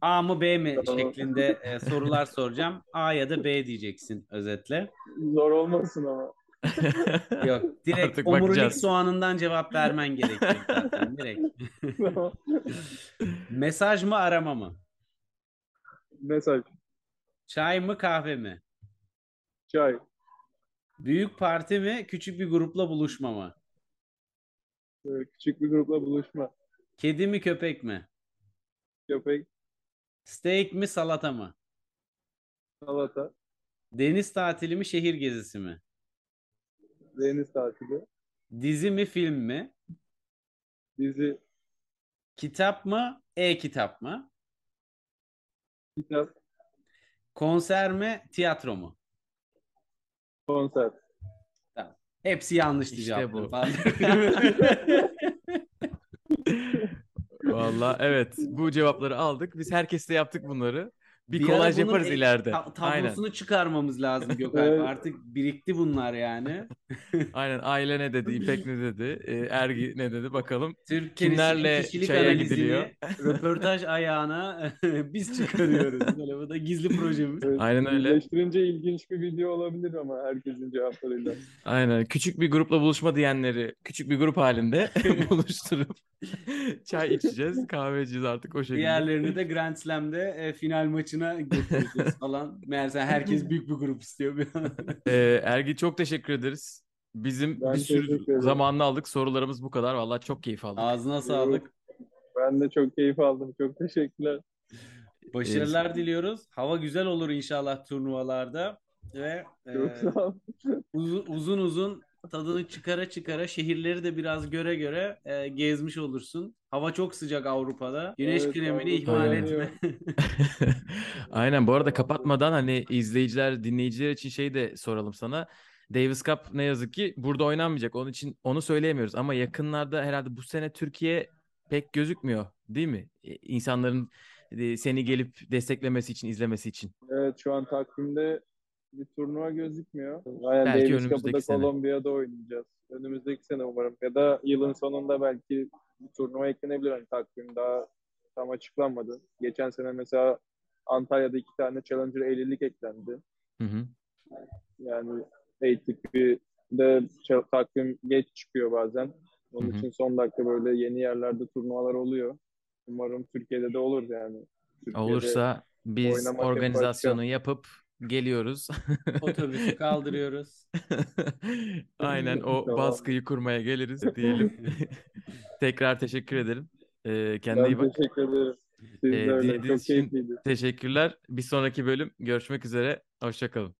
A mı B mi Tamam. şeklinde e, sorular soracağım. A ya da B diyeceksin özetle. Zor olmasın ama. Yok direkt Artık omurilik bakacağız. soğanından cevap vermen gerekecek zaten direkt. Mesaj mı arama mı? Mesaj. Çay mı kahve mi? Çay. Büyük parti mi küçük bir grupla buluşma mı? Küçük bir grupla buluşma. Kedi mi köpek mi? Köpek. Steak mi salata mı? Salata. Deniz tatili mi şehir gezisi mi? Deniz tatili. Dizi mi film mi? Dizi. Kitap mı? E-kitap mı? Kitap. Konser mi? Tiyatro mu? konser. Hepsi yanlıştı İşte cevapları bu. Valla evet bu cevapları aldık. Biz herkesle yaptık bunları. Bir, Bir kolaj yaparız e- ileride. ta- Aynen. tablosunu çıkarmamız lazım Gökalp. Artık birikti bunlar yani. Aynen aile ne dedi, İpek ne dedi, e, Ergi ne dedi bakalım. Türk Kimlerle çaya gidiliyor? röportaj ayağına biz çıkarıyoruz. Böyle bu da gizli projemiz. Evet, Aynen öyle. Birleştirince ilginç bir video olabilir ama herkesin cevaplarıyla. Aynen küçük bir grupla buluşma diyenleri küçük bir grup halinde buluşturup çay içeceğiz, kahve içeceğiz artık o şekilde. Diğerlerini de Grand Slam'de e, final maçına götüreceğiz falan. Meğerse herkes büyük bir grup istiyor bir an. Ee, Ergi çok teşekkür ederiz. Bizim Ben bir sürü zamanını aldık. Sorularımız bu kadar. Vallahi çok keyif aldık. Ağzına sağlık. Ben de çok keyif aldım. Çok teşekkürler. Başarılar diliyoruz. Hava güzel olur inşallah turnuvalarda. Ve e, uzun uzun tadını çıkara çıkara şehirleri de biraz göre göre e, gezmiş olursun. Hava çok sıcak Avrupa'da. Güneş Evet, kremini Avrupa ihmal yanıyor. etme. Aynen. Bu arada kapatmadan hani izleyiciler, dinleyiciler için şey de soralım sana. Davis Cup ne yazık ki burada oynanmayacak. Onun için onu söyleyemiyoruz. Ama yakınlarda herhalde bu sene Türkiye pek gözükmüyor, değil mi? E, İnsanların e, seni gelip desteklemesi için, izlemesi için. Evet şu an takvimde bir turnuva gözükmüyor. Aynen Belki Davis önümüzdeki Cup'ı da sene. Kolombiya'da oynayacağız. Önümüzdeki sene umarım. Ya da yılın sonunda belki bir turnuva eklenebilir. Hani takvim daha tam açıklanmadı. Geçen sene mesela Antalya'da iki tane Challenger 50'lik eklendi. Hı hı. Yani ATP de ça- takvim geç çıkıyor bazen. Onun Hı hı. için son dakika böyle yeni yerlerde turnuvalar oluyor. Umarım Türkiye'de de olur yani. Türkiye'de Olursa biz organizasyonu başka. yapıp geliyoruz. Otobüsü kaldırıyoruz. Aynen o baskıyı kurmaya geliriz diyelim. Tekrar teşekkür ederim. Ee, kendine Ben iyi bak. teşekkür ederim. Ee, dinlediğiniz için keyifliydi. Teşekkürler. Bir sonraki bölüm görüşmek üzere. Hoşçakalın.